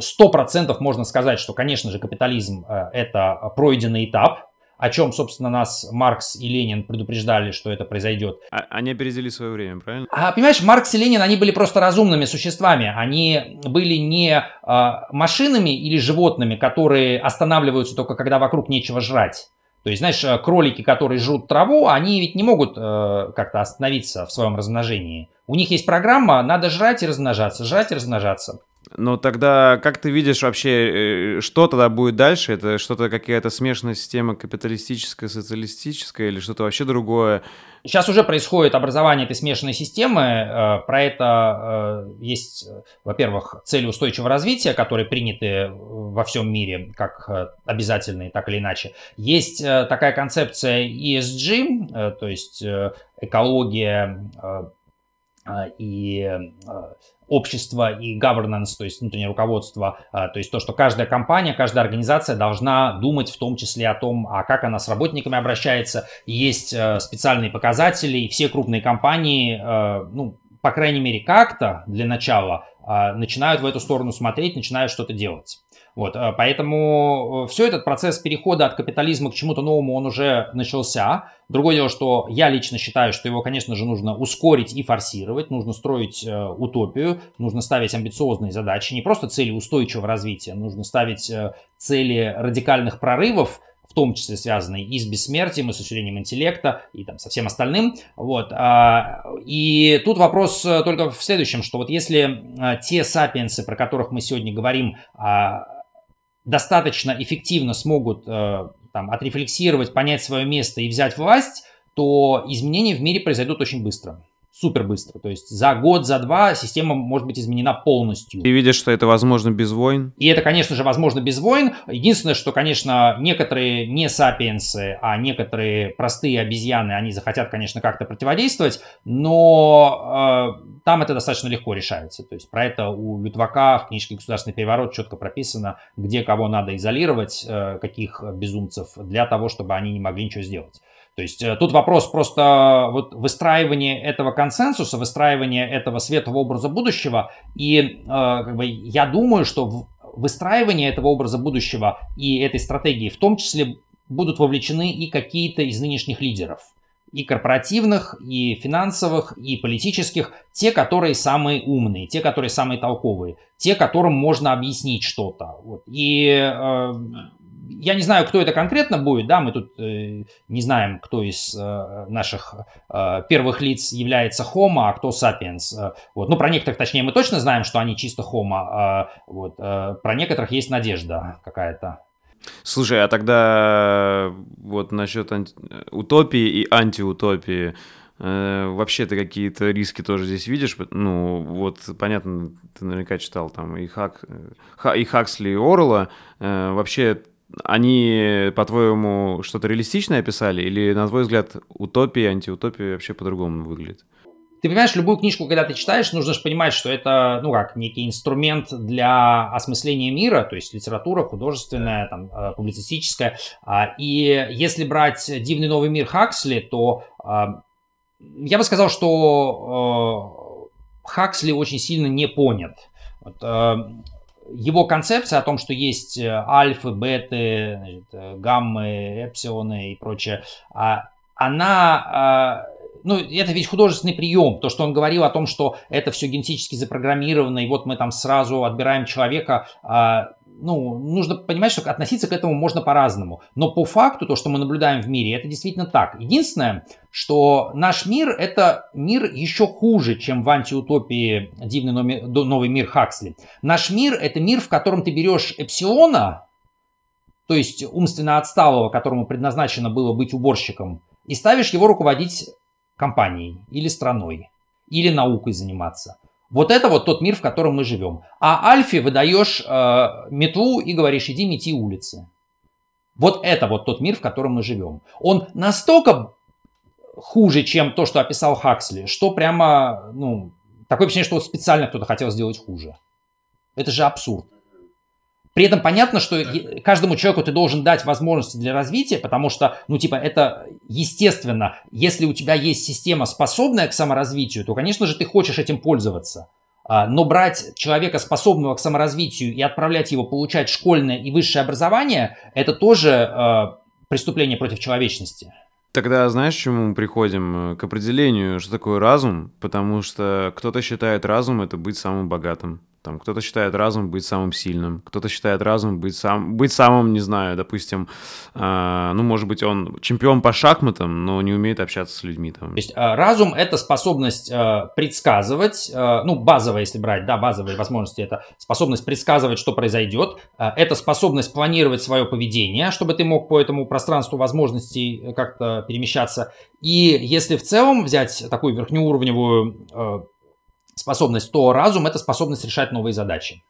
сто процентов можно сказать, что, конечно же, капитализм это пройденный этап, о чем, собственно, нас Маркс и Ленин предупреждали, что это произойдет. А, они опередили свое время, правильно? А, понимаешь, Маркс и Ленин, они были просто разумными существами. Они были не а, машинами или животными, которые останавливаются только когда вокруг нечего жрать. То есть, знаешь, э, кролики, которые жрут траву, они ведь не могут э, как-то остановиться в своем размножении. У них есть программа, надо жрать и размножаться, жрать и размножаться. Но тогда как ты видишь вообще, э, что тогда будет дальше? Это что-то какая-то смешанная система капиталистическая, социалистическая или что-то вообще другое? Сейчас уже происходит образование этой смешанной системы. Э, про это э, есть, во-первых, цели устойчивого развития, которые приняты во всем мире как обязательные, так или иначе. Есть такая концепция ESG, то есть экология и общество и governance, то есть внутреннее руководство, а, то есть то, что каждая компания, каждая организация должна думать в том числе о том, а как она с работниками обращается. Есть э, специальные показатели, и все крупные компании, э, ну, по крайней мере, как-то для начала а, начинают в эту сторону смотреть, начинают что-то делать. Вот, э, поэтому все этот процесс перехода от капитализма к чему-то новому, он уже начался. Другое дело, что я лично считаю, что его, конечно же, нужно ускорить и форсировать, нужно строить э, утопию, нужно ставить амбициозные задачи, не просто цели устойчивого развития, нужно ставить э, цели радикальных прорывов, в том числе связанные и с бессмертием, и с усилением интеллекта, и там со всем остальным. Вот. А, и тут вопрос э, только в следующем, что вот если э, те сапиенсы, про которых мы сегодня говорим, а, достаточно эффективно смогут э, там, отрефлексировать, понять свое место и взять власть, то изменения в мире произойдут очень быстро супер быстро. То есть за год, за два система может быть изменена полностью. Ты видишь, что это возможно без войн? И это, конечно же, возможно без войн. Единственное, что, конечно, некоторые не сапиенсы, а некоторые простые обезьяны, они захотят, конечно, как-то противодействовать, но э, там это достаточно легко решается. То есть про это у Лютвака в книжке «Государственный переворот» четко прописано, где кого надо изолировать, э, каких безумцев, для того, чтобы они не могли ничего сделать. То есть э, тут вопрос просто вот выстраивания этого консенсуса, выстраивания этого светлого образа будущего. И э, как бы, я думаю, что выстраивание этого образа будущего и этой стратегии в том числе будут вовлечены и какие-то из нынешних лидеров. И корпоративных, и финансовых, и политических. Те, которые самые умные, те, которые самые толковые. Те, которым можно объяснить что-то. Вот. И э, я не знаю, кто это конкретно будет, да, мы тут э, не знаем, кто из э, наших э, первых лиц является Homo, а кто Sapiens. Э, вот. Ну, про некоторых, точнее, мы точно знаем, что они чисто Homo, э, вот. Э, про некоторых есть надежда какая-то. Слушай, а тогда вот насчет анти... утопии и антиутопии, э, вообще ты какие-то риски тоже здесь видишь? Ну, вот понятно, ты наверняка читал там и, Хак, э, и Хаксли, и Орла. Э, вообще они, по-твоему, что-то реалистичное описали? Или, на твой взгляд, утопия, антиутопия вообще по-другому выглядит? Ты понимаешь, любую книжку, когда ты читаешь, нужно же понимать, что это, ну как, некий инструмент для осмысления мира, то есть литература художественная, там, э, публицистическая. А, и если брать «Дивный новый мир» Хаксли, то а, я бы сказал, что э, Хаксли очень сильно не понят. Э, его концепция о том, что есть э, альфы, беты, значит, э, гаммы, эпсилоны и прочее, а, она, а, ну, это ведь художественный прием, то, что он говорил о том, что это все генетически запрограммировано, и вот мы там сразу отбираем человека, а, ну, нужно понимать, что относиться к этому можно по-разному. Но по факту, то, что мы наблюдаем в мире, это действительно так. Единственное, что наш мир – это мир еще хуже, чем в антиутопии «Дивный новый мир Хаксли». Наш мир – это мир, в котором ты берешь эпсилона, то есть умственно отсталого, которому предназначено было быть уборщиком, и ставишь его руководить компанией или страной, или наукой заниматься. Вот это вот тот мир, в котором мы живем. А Альфе выдаешь э, метлу и говоришь, иди мети улицы. Вот это вот тот мир, в котором мы живем. Он настолько хуже, чем то, что описал Хаксли, что прямо, ну, такое впечатление, что специально кто-то хотел сделать хуже. Это же абсурд. При этом понятно, что каждому человеку ты должен дать возможности для развития, потому что, ну, типа, это естественно. Если у тебя есть система, способная к саморазвитию, то, конечно же, ты хочешь этим пользоваться. А, но брать человека, способного к саморазвитию, и отправлять его получать школьное и высшее образование, это тоже э, преступление против человечности. Тогда знаешь, к чему мы приходим? К определению, что такое разум, потому что кто-то считает разум это быть самым богатым. Там кто-то считает разум быть самым сильным, кто-то считает разум быть, сам, быть самым, не знаю, допустим, э, ну, может быть, он чемпион по шахматам, но не умеет общаться с людьми. Там. То есть э, разум — это способность э, предсказывать, э, ну, базовая, если брать, да, базовые возможности — это способность предсказывать, что произойдет, э, это способность планировать свое поведение, чтобы ты мог по этому пространству возможностей э, как-то перемещаться. И если в целом взять такую верхнеуровневую способность, то разум – это способность решать новые задачи.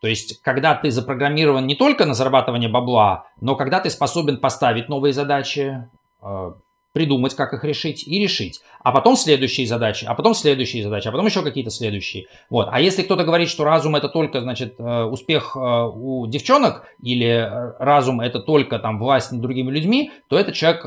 То есть, когда ты запрограммирован не только на зарабатывание бабла, но когда ты способен поставить новые задачи, э, придумать, как их решить и решить. А потом следующие задачи, а потом следующие задачи, а потом еще какие-то следующие. Вот. А если кто-то говорит, что разум это только, значит, э, успех э, у девчонок или разум это только там власть над другими людьми, то этот человек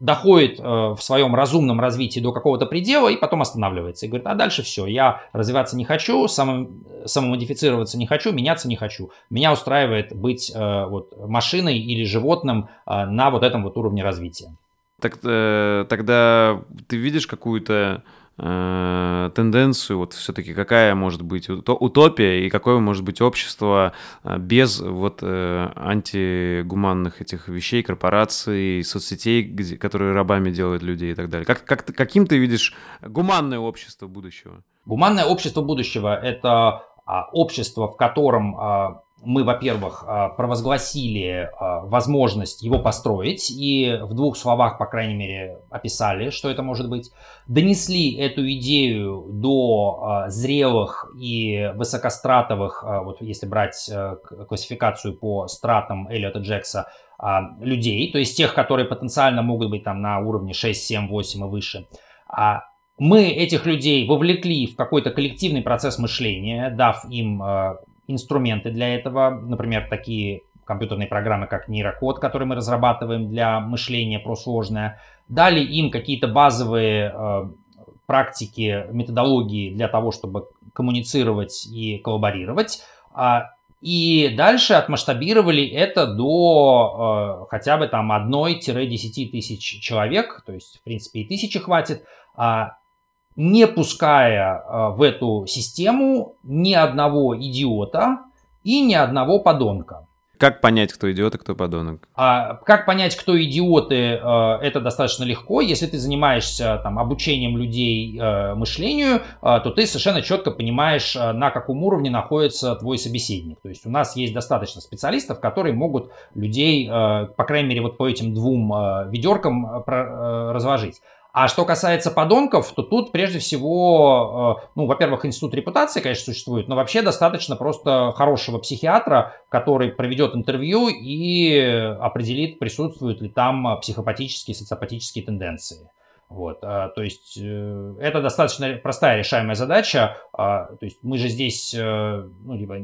доходит э, в своем разумном развитии до какого-то предела и потом останавливается. И говорит, а дальше все, я развиваться не хочу, самым, самомодифицироваться не хочу, меняться не хочу. Меня устраивает быть э, вот, машиной или животным э, на вот этом вот уровне развития. Так, э, тогда ты видишь какую-то э, тенденцию, вот все-таки какая может быть утопия и какое может быть общество э, без вот э, антигуманных этих вещей, корпораций, соцсетей, где, которые рабами делают людей и так далее. Как, как, каким ты видишь гуманное общество будущего? Гуманное общество будущего – это а, общество, в котором а, мы, во-первых, а, провозгласили а, возможность его построить и в двух словах, по крайней мере, описали, что это может быть, донесли эту идею до а, зрелых и высокостратовых, вот если брать классификацию по стратам Эллиота Джекса, людей, то есть тех, которые потенциально могут быть там на уровне 6, 7, 8 и выше. Мы этих людей вовлекли в какой-то коллективный процесс мышления, дав им инструменты для этого, например, такие компьютерные программы, как нейрокод, который мы разрабатываем для мышления просложное, дали им какие-то базовые э, практики, методологии для того, чтобы коммуницировать и коллаборировать. А, и дальше отмасштабировали это до э, хотя бы там 1-10 тысяч человек, то есть, в принципе, и тысячи хватит. А, не пуская э, в эту систему ни одного идиота и ни одного подонка. Как понять, кто идиот, а кто подонок? А, как понять, кто идиоты, э, это достаточно легко. Если ты занимаешься там, обучением людей э, мышлению, то ты совершенно четко понимаешь, на каком уровне находится твой собеседник. То есть у нас есть достаточно специалистов, которые могут людей, по крайней мере, вот по этим двум ведеркам разложить. А что касается подонков, то тут прежде всего, э, ну, во-первых, институт репутации, конечно, существует, но вообще достаточно просто хорошего психиатра, который проведет интервью и определит, присутствуют ли там психопатические, социопатические тенденции. Вот, а, то есть э, это достаточно простая решаемая задача. А, то есть мы же здесь, э, ну, либо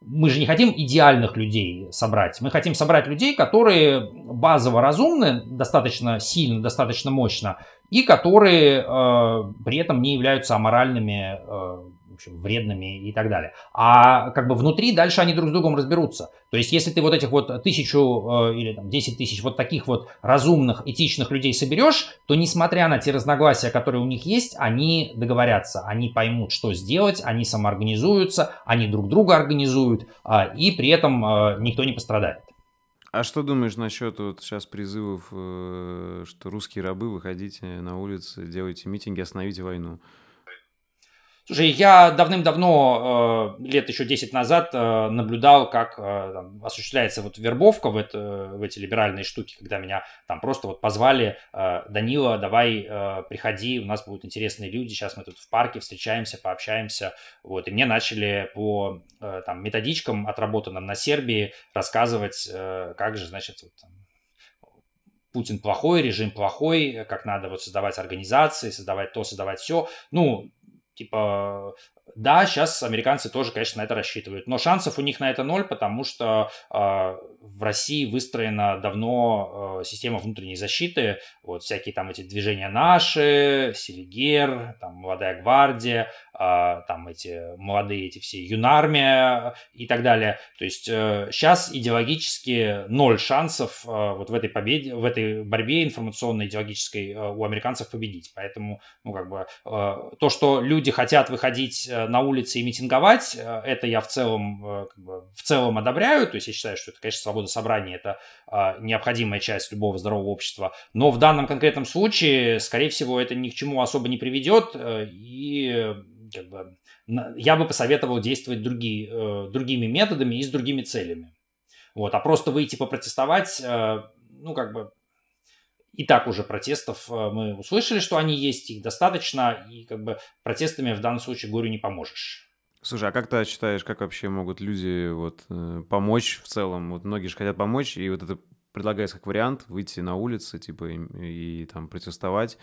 мы же не хотим идеальных людей собрать. Мы хотим собрать людей, которые базово разумны, достаточно сильно, достаточно мощно, и которые э, при этом не являются аморальными, э, в общем, вредными и так далее. А как бы внутри дальше они друг с другом разберутся. То есть, если ты вот этих вот тысячу э, или там десять тысяч вот таких вот разумных, этичных людей соберешь, то несмотря на те разногласия, которые у них есть, они договорятся, они поймут, что сделать, они самоорганизуются, они друг друга организуют, э, и при этом никто не пострадает. А что думаешь насчет вот сейчас призывов, э, что русские рабы, выходите на улицы, делайте митинги, остановите войну? Слушай, я давным-давно, э, лет еще 10 назад, э, наблюдал, как э, там, осуществляется вот вербовка в, это, в эти либеральные штуки, когда меня там просто вот позвали, Данила, давай приходи, у нас будут интересные люди, сейчас мы тут в парке встречаемся, пообщаемся, вот, и мне начали по там методичкам, отработанным на Сербии, рассказывать, как же, значит, вот, Путин плохой, режим плохой, как надо вот создавать организации, создавать то, создавать все. Ну, типа, да, сейчас американцы тоже, конечно, на это рассчитывают, но шансов у них на это ноль, потому что э, в России выстроена давно э, система внутренней защиты, вот всякие там эти движения наши, Селигер, там молодая гвардия, э, там эти молодые эти все юнармия и так далее. То есть э, сейчас идеологически ноль шансов э, вот в этой победе, в этой борьбе информационной идеологической э, у американцев победить. Поэтому, ну как бы э, то, что люди хотят выходить Э, на улице и митинговать, э, это я в целом, э, как бы, в целом одобряю, то есть я считаю, что это, конечно, свобода собрания, это необходимая часть любого здорового общества, но в данном конкретном случае, скорее всего, это ни к чему особо не приведет, и как бы, я бы посоветовал действовать другие, другими методами и с другими целями. Вот, а просто выйти попротестовать, ну, как бы, и так уже протестов э, мы услышали, что они есть, их достаточно, и как бы протестами в данном случае горю не поможешь. Слушай, а как ты считаешь, как вообще могут люди вот э, помочь в целом? Вот многие же хотят помочь, и вот это предлагается как вариант выйти на улицы, типа, и, и там протестовать,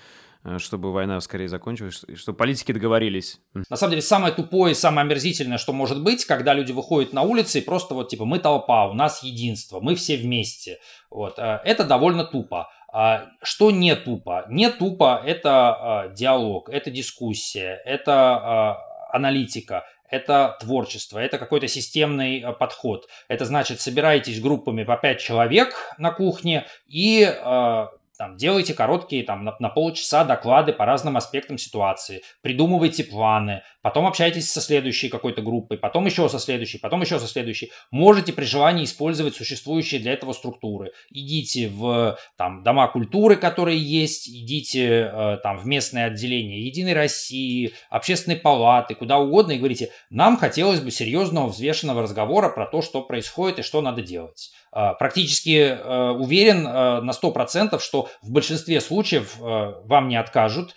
э, чтобы война скорее закончилась, чтобы политики договорились. На самом деле, самое тупое, самое омерзительное, что может быть, когда люди выходят на улицы и просто вот, типа, мы толпа, у нас единство, мы все вместе. Вот. Это довольно тупо. А, что не тупо? Не тупо это а, диалог, это дискуссия, это а, аналитика, это творчество, это какой-то системный подход. Это значит, собираетесь группами по 5 человек на кухне и там, делайте короткие там, на, на полчаса доклады по разным аспектам ситуации, придумывайте планы, потом общайтесь со следующей какой-то группой, потом еще со следующей, потом еще со следующей. Можете при желании использовать существующие для этого структуры. Идите в там, дома культуры, которые есть, идите э, там, в местное отделение Единой России, общественной палаты, куда угодно, и говорите, нам хотелось бы серьезного взвешенного разговора про то, что происходит и что надо делать. А, практически э, уверен э, на 100%, что в большинстве случаев э, вам не откажут,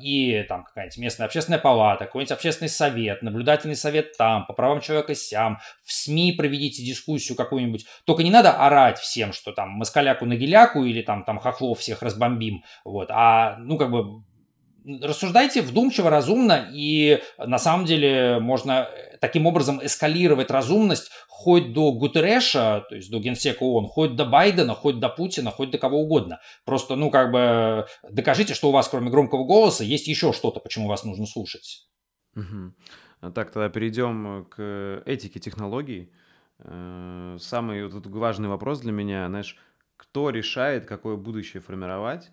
и там какая-нибудь местная общественная палата, какой-нибудь общественный совет, наблюдательный совет там, по правам человека сям, в СМИ проведите дискуссию какую-нибудь. Только не надо орать всем, что там москаляку на геляку или там, там хохлов всех разбомбим, вот, а ну как бы рассуждайте вдумчиво, разумно, и на самом деле можно таким образом эскалировать разумность хоть до Гутереша, то есть до генсека ООН, хоть до Байдена, хоть до Путина, хоть до кого угодно. Просто, ну, как бы докажите, что у вас, кроме громкого голоса, есть еще что-то, почему вас нужно слушать. Угу. Так, тогда перейдем к этике технологий. Э, самый вот важный вопрос для меня, знаешь, кто решает, какое будущее формировать,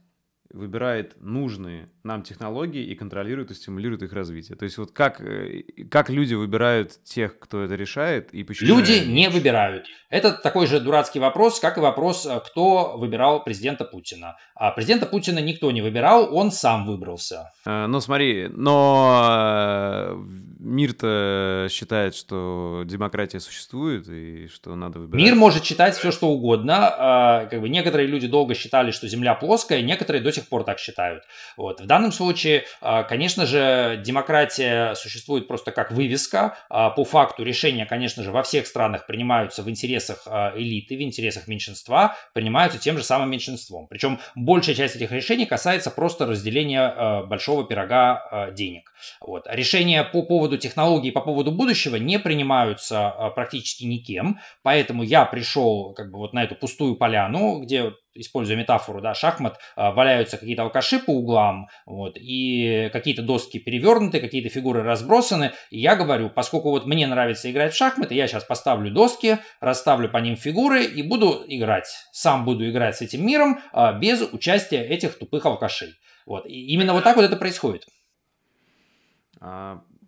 выбирает нужные нам технологии и контролирует и стимулирует их развитие. То есть вот как, э, как люди выбирают тех, кто это решает и почему? Люди не выбирают. Это такой же дурацкий вопрос, как и вопрос, э, кто выбирал президента Путина. А президента Путина никто не выбирал, он сам выбрался. А, ну смотри, но мир-то считает, что демократия существует и что надо выбирать. Мир может считать все, что угодно. А, как бы некоторые люди долго считали, что Земля плоская, некоторые до сих пор так считают. Вот. В данном случае, а, конечно же, демократия существует просто как вывеска. А, по факту решения, конечно же, во всех странах принимаются в интересах элиты, в интересах меньшинства, принимаются тем же самым меньшинством. Причем большая часть этих решений касается просто разделения большого пирога денег. Вот. Решение по поводу поводу технологий, по поводу будущего не принимаются а, практически никем, поэтому я пришел как бы вот на эту пустую поляну, где используя метафору, да, шахмат, а, валяются какие-то алкаши по углам, вот, и какие-то доски перевернуты, какие-то фигуры разбросаны, и я говорю, поскольку вот мне нравится играть в шахматы, я сейчас поставлю доски, расставлю по ним фигуры и буду играть, сам буду играть с этим миром а, без участия этих тупых алкашей. Вот, и именно вот так вот это происходит.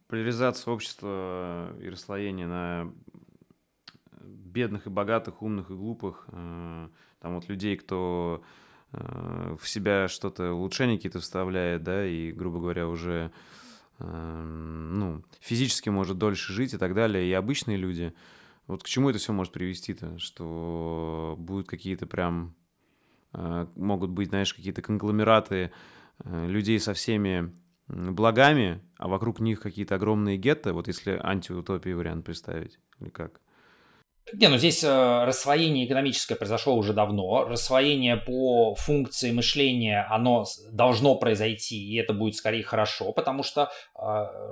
Поляризация общества и расслоение на бедных и богатых, умных и глупых, э, там вот людей, кто э, в себя что-то, улучшения какие-то вставляет, да, и, грубо говоря, уже э, ну, физически может дольше жить и так далее, и обычные люди. Вот к чему это все может привести-то? Что будут какие-то прям, могут быть, знаешь, какие-то конгломераты людей со всеми благами, а вокруг них какие-то огромные гетто, вот если антиутопии вариант представить, или как? Не, ну здесь э, рассвоение экономическое произошло уже давно. Рассвоение по функции мышления, оно должно произойти, и это будет скорее хорошо, потому что э,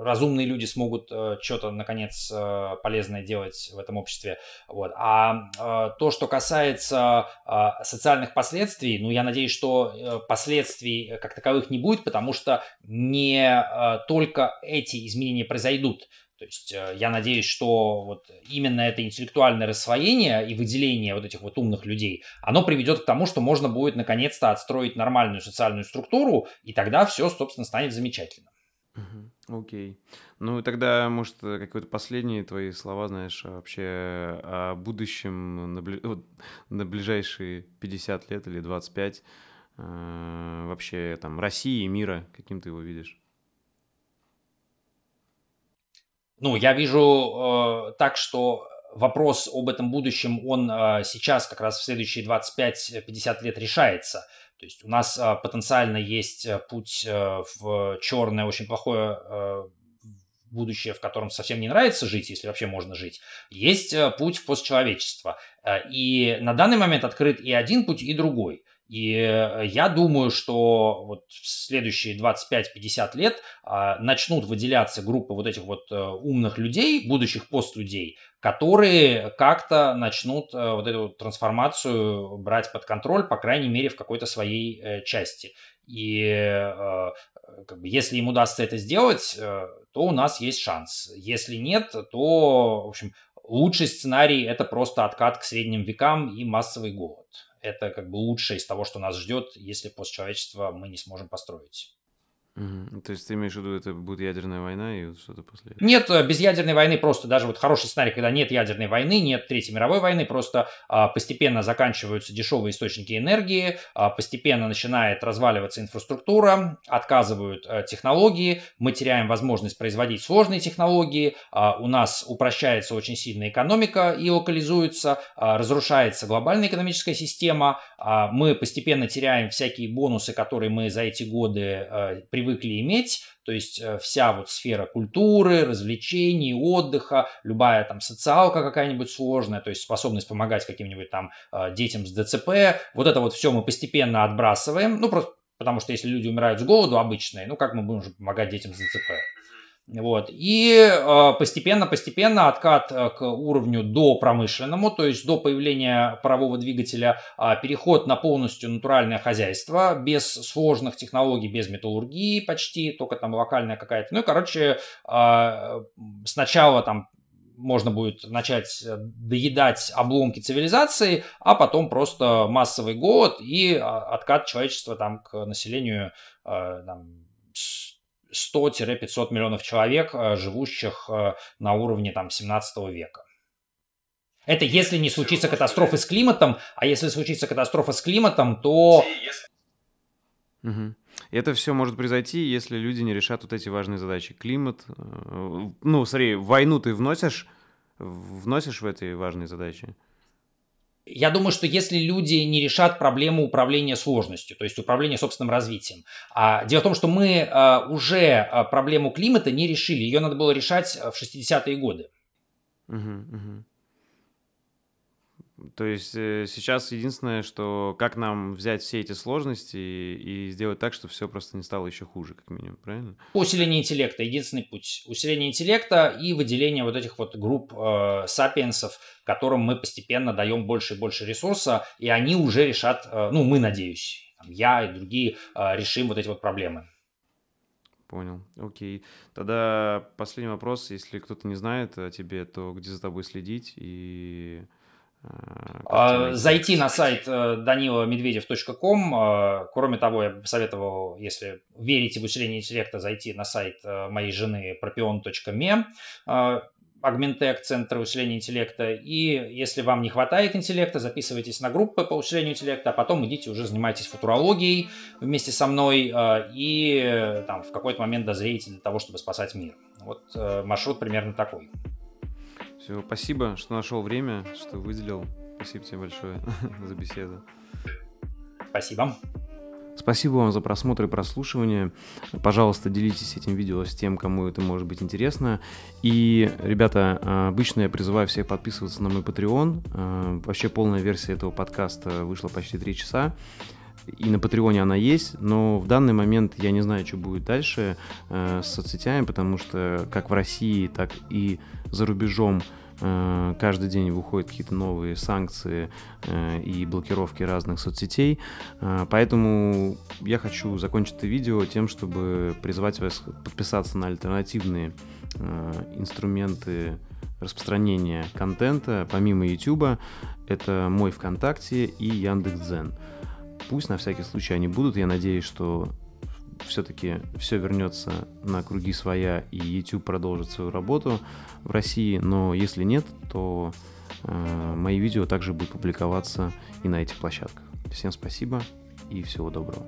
разумные люди смогут э, что-то, наконец, э, полезное делать в этом обществе. Вот. А э, то, что касается э, социальных последствий, ну, я надеюсь, что э, последствий как таковых не будет, потому что не э, только эти изменения произойдут. То есть э, я надеюсь, что вот именно это интеллектуальное рассвоение и выделение вот этих вот умных людей, оно приведет к тому, что можно будет наконец-то отстроить нормальную социальную структуру, и тогда все, собственно, станет замечательно. Окей. Okay. Ну, тогда, может, какие-то последние твои слова, знаешь, вообще о будущем на, бли... на ближайшие 50 лет или 25, э, вообще там России и мира, каким ты его видишь? Ну, я вижу э, так, что вопрос об этом будущем, он э, сейчас как раз в следующие 25-50 лет решается. То есть у нас э, потенциально есть э, путь э, в черное, очень плохое э, будущее, в котором совсем не нравится жить, если вообще можно жить. Есть э, путь в постчеловечество. Э, и на данный момент открыт и один путь, и другой. И э, я думаю, что вот в следующие 25-50 лет а, начнут выделяться группы вот этих вот а, умных людей, будущих постлюдей, которые как-то начнут а, вот эту трансформацию брать под контроль, по крайней мере, в какой-то своей части. И как бы, если им удастся это сделать, то у нас есть шанс. Если нет, то, в общем, лучший сценарий это просто откат к средним векам и массовый голод это как бы лучшее из того, что нас ждет, если постчеловечество мы не сможем построить. Угу. То есть ты имеешь в виду, это будет ядерная война и что-то после этого? Нет, э, без ядерной войны просто даже вот хороший сценарий, когда нет ядерной войны, нет Третьей мировой войны, просто а, постепенно заканчиваются дешевые источники энергии, а, постепенно начинает разваливаться инфраструктура, отказывают а, технологии, мы теряем возможность производить сложные технологии, а, у нас упрощается очень сильно экономика и локализуется, а, разрушается глобальная экономическая система, а, мы постепенно теряем всякие бонусы, которые мы за эти годы а, привыкли иметь, то есть э, вся вот сфера культуры, развлечений, отдыха, любая там социалка какая-нибудь сложная, то есть способность помогать каким-нибудь там э, детям с ДЦП, вот это вот все мы постепенно отбрасываем, ну просто потому что если люди умирают с голоду обычные, ну как мы будем же помогать детям с ДЦП? Вот. И постепенно-постепенно э, откат э, к уровню до промышленному, то есть до появления парового двигателя, а, переход на полностью натуральное хозяйство, без сложных технологий, без металлургии почти, только там локальная какая-то. Ну и, короче, а, сначала там можно будет начать э, доедать обломки цивилизации, а потом просто массовый голод и а, откат человечества там к населению там, 100-500 миллионов человек, э, живущих э, на уровне там, 17 века. Это если не случится катастрофа с климатом, а если случится катастрофа с климатом, то... Угу. Это все может произойти, если люди не решат вот эти важные задачи. Климат, э, ну, смотри, войну ты вносишь, вносишь в эти важные задачи? Я думаю, что если люди не решат проблему управления сложностью, то есть управления собственным развитием. А, дело в том, что мы а, уже а, проблему климата не решили. Ее надо было решать в 60-е годы. Угу, угу. То есть э, сейчас единственное, что как нам взять все эти сложности и, и сделать так, чтобы все просто не стало еще хуже, как минимум, правильно? Усиление интеллекта, единственный путь. Усиление интеллекта и выделение вот этих вот групп э, сапиенсов, которым мы постепенно даем больше и больше ресурса, и они уже решат, э, ну, мы, надеюсь, я и другие э, решим вот эти вот проблемы. Понял, окей. Тогда последний вопрос. Если кто-то не знает о тебе, то где за тобой следить и зайти на сайт э, даниломедведев.ком. А, кроме того, я бы посоветовал, если верите в усиление интеллекта, зайти на сайт э, моей жены propion.me, Агментек, Центр усиления интеллекта. И если вам не хватает интеллекта, записывайтесь на группы по усилению интеллекта, а потом идите уже занимайтесь футурологией вместе со мной и э, там, в какой-то момент дозреете для того, чтобы спасать мир. Вот маршрут примерно такой. Все, спасибо, что нашел время, что выделил. Спасибо тебе большое за беседу. Спасибо. Спасибо вам за просмотр и прослушивание. Пожалуйста, делитесь этим видео с тем, кому это может быть интересно. И, ребята, обычно я призываю всех подписываться на мой Patreon. Вообще полная версия этого подкаста вышла почти 3 часа. И на Патреоне она есть, но в данный момент я не знаю, что будет дальше э, с соцсетями, потому что как в России, так и за рубежом э, каждый день выходят какие-то новые санкции э, и блокировки разных соцсетей. Э, поэтому я хочу закончить это видео тем, чтобы призвать вас подписаться на альтернативные э, инструменты распространения контента помимо YouTube. Это мой ВКонтакте и Яндекс.Дзен. Пусть на всякий случай они будут. Я надеюсь, что все-таки все вернется на круги своя и YouTube продолжит свою работу в России. Но если нет, то э, мои видео также будут публиковаться и на этих площадках. Всем спасибо и всего доброго.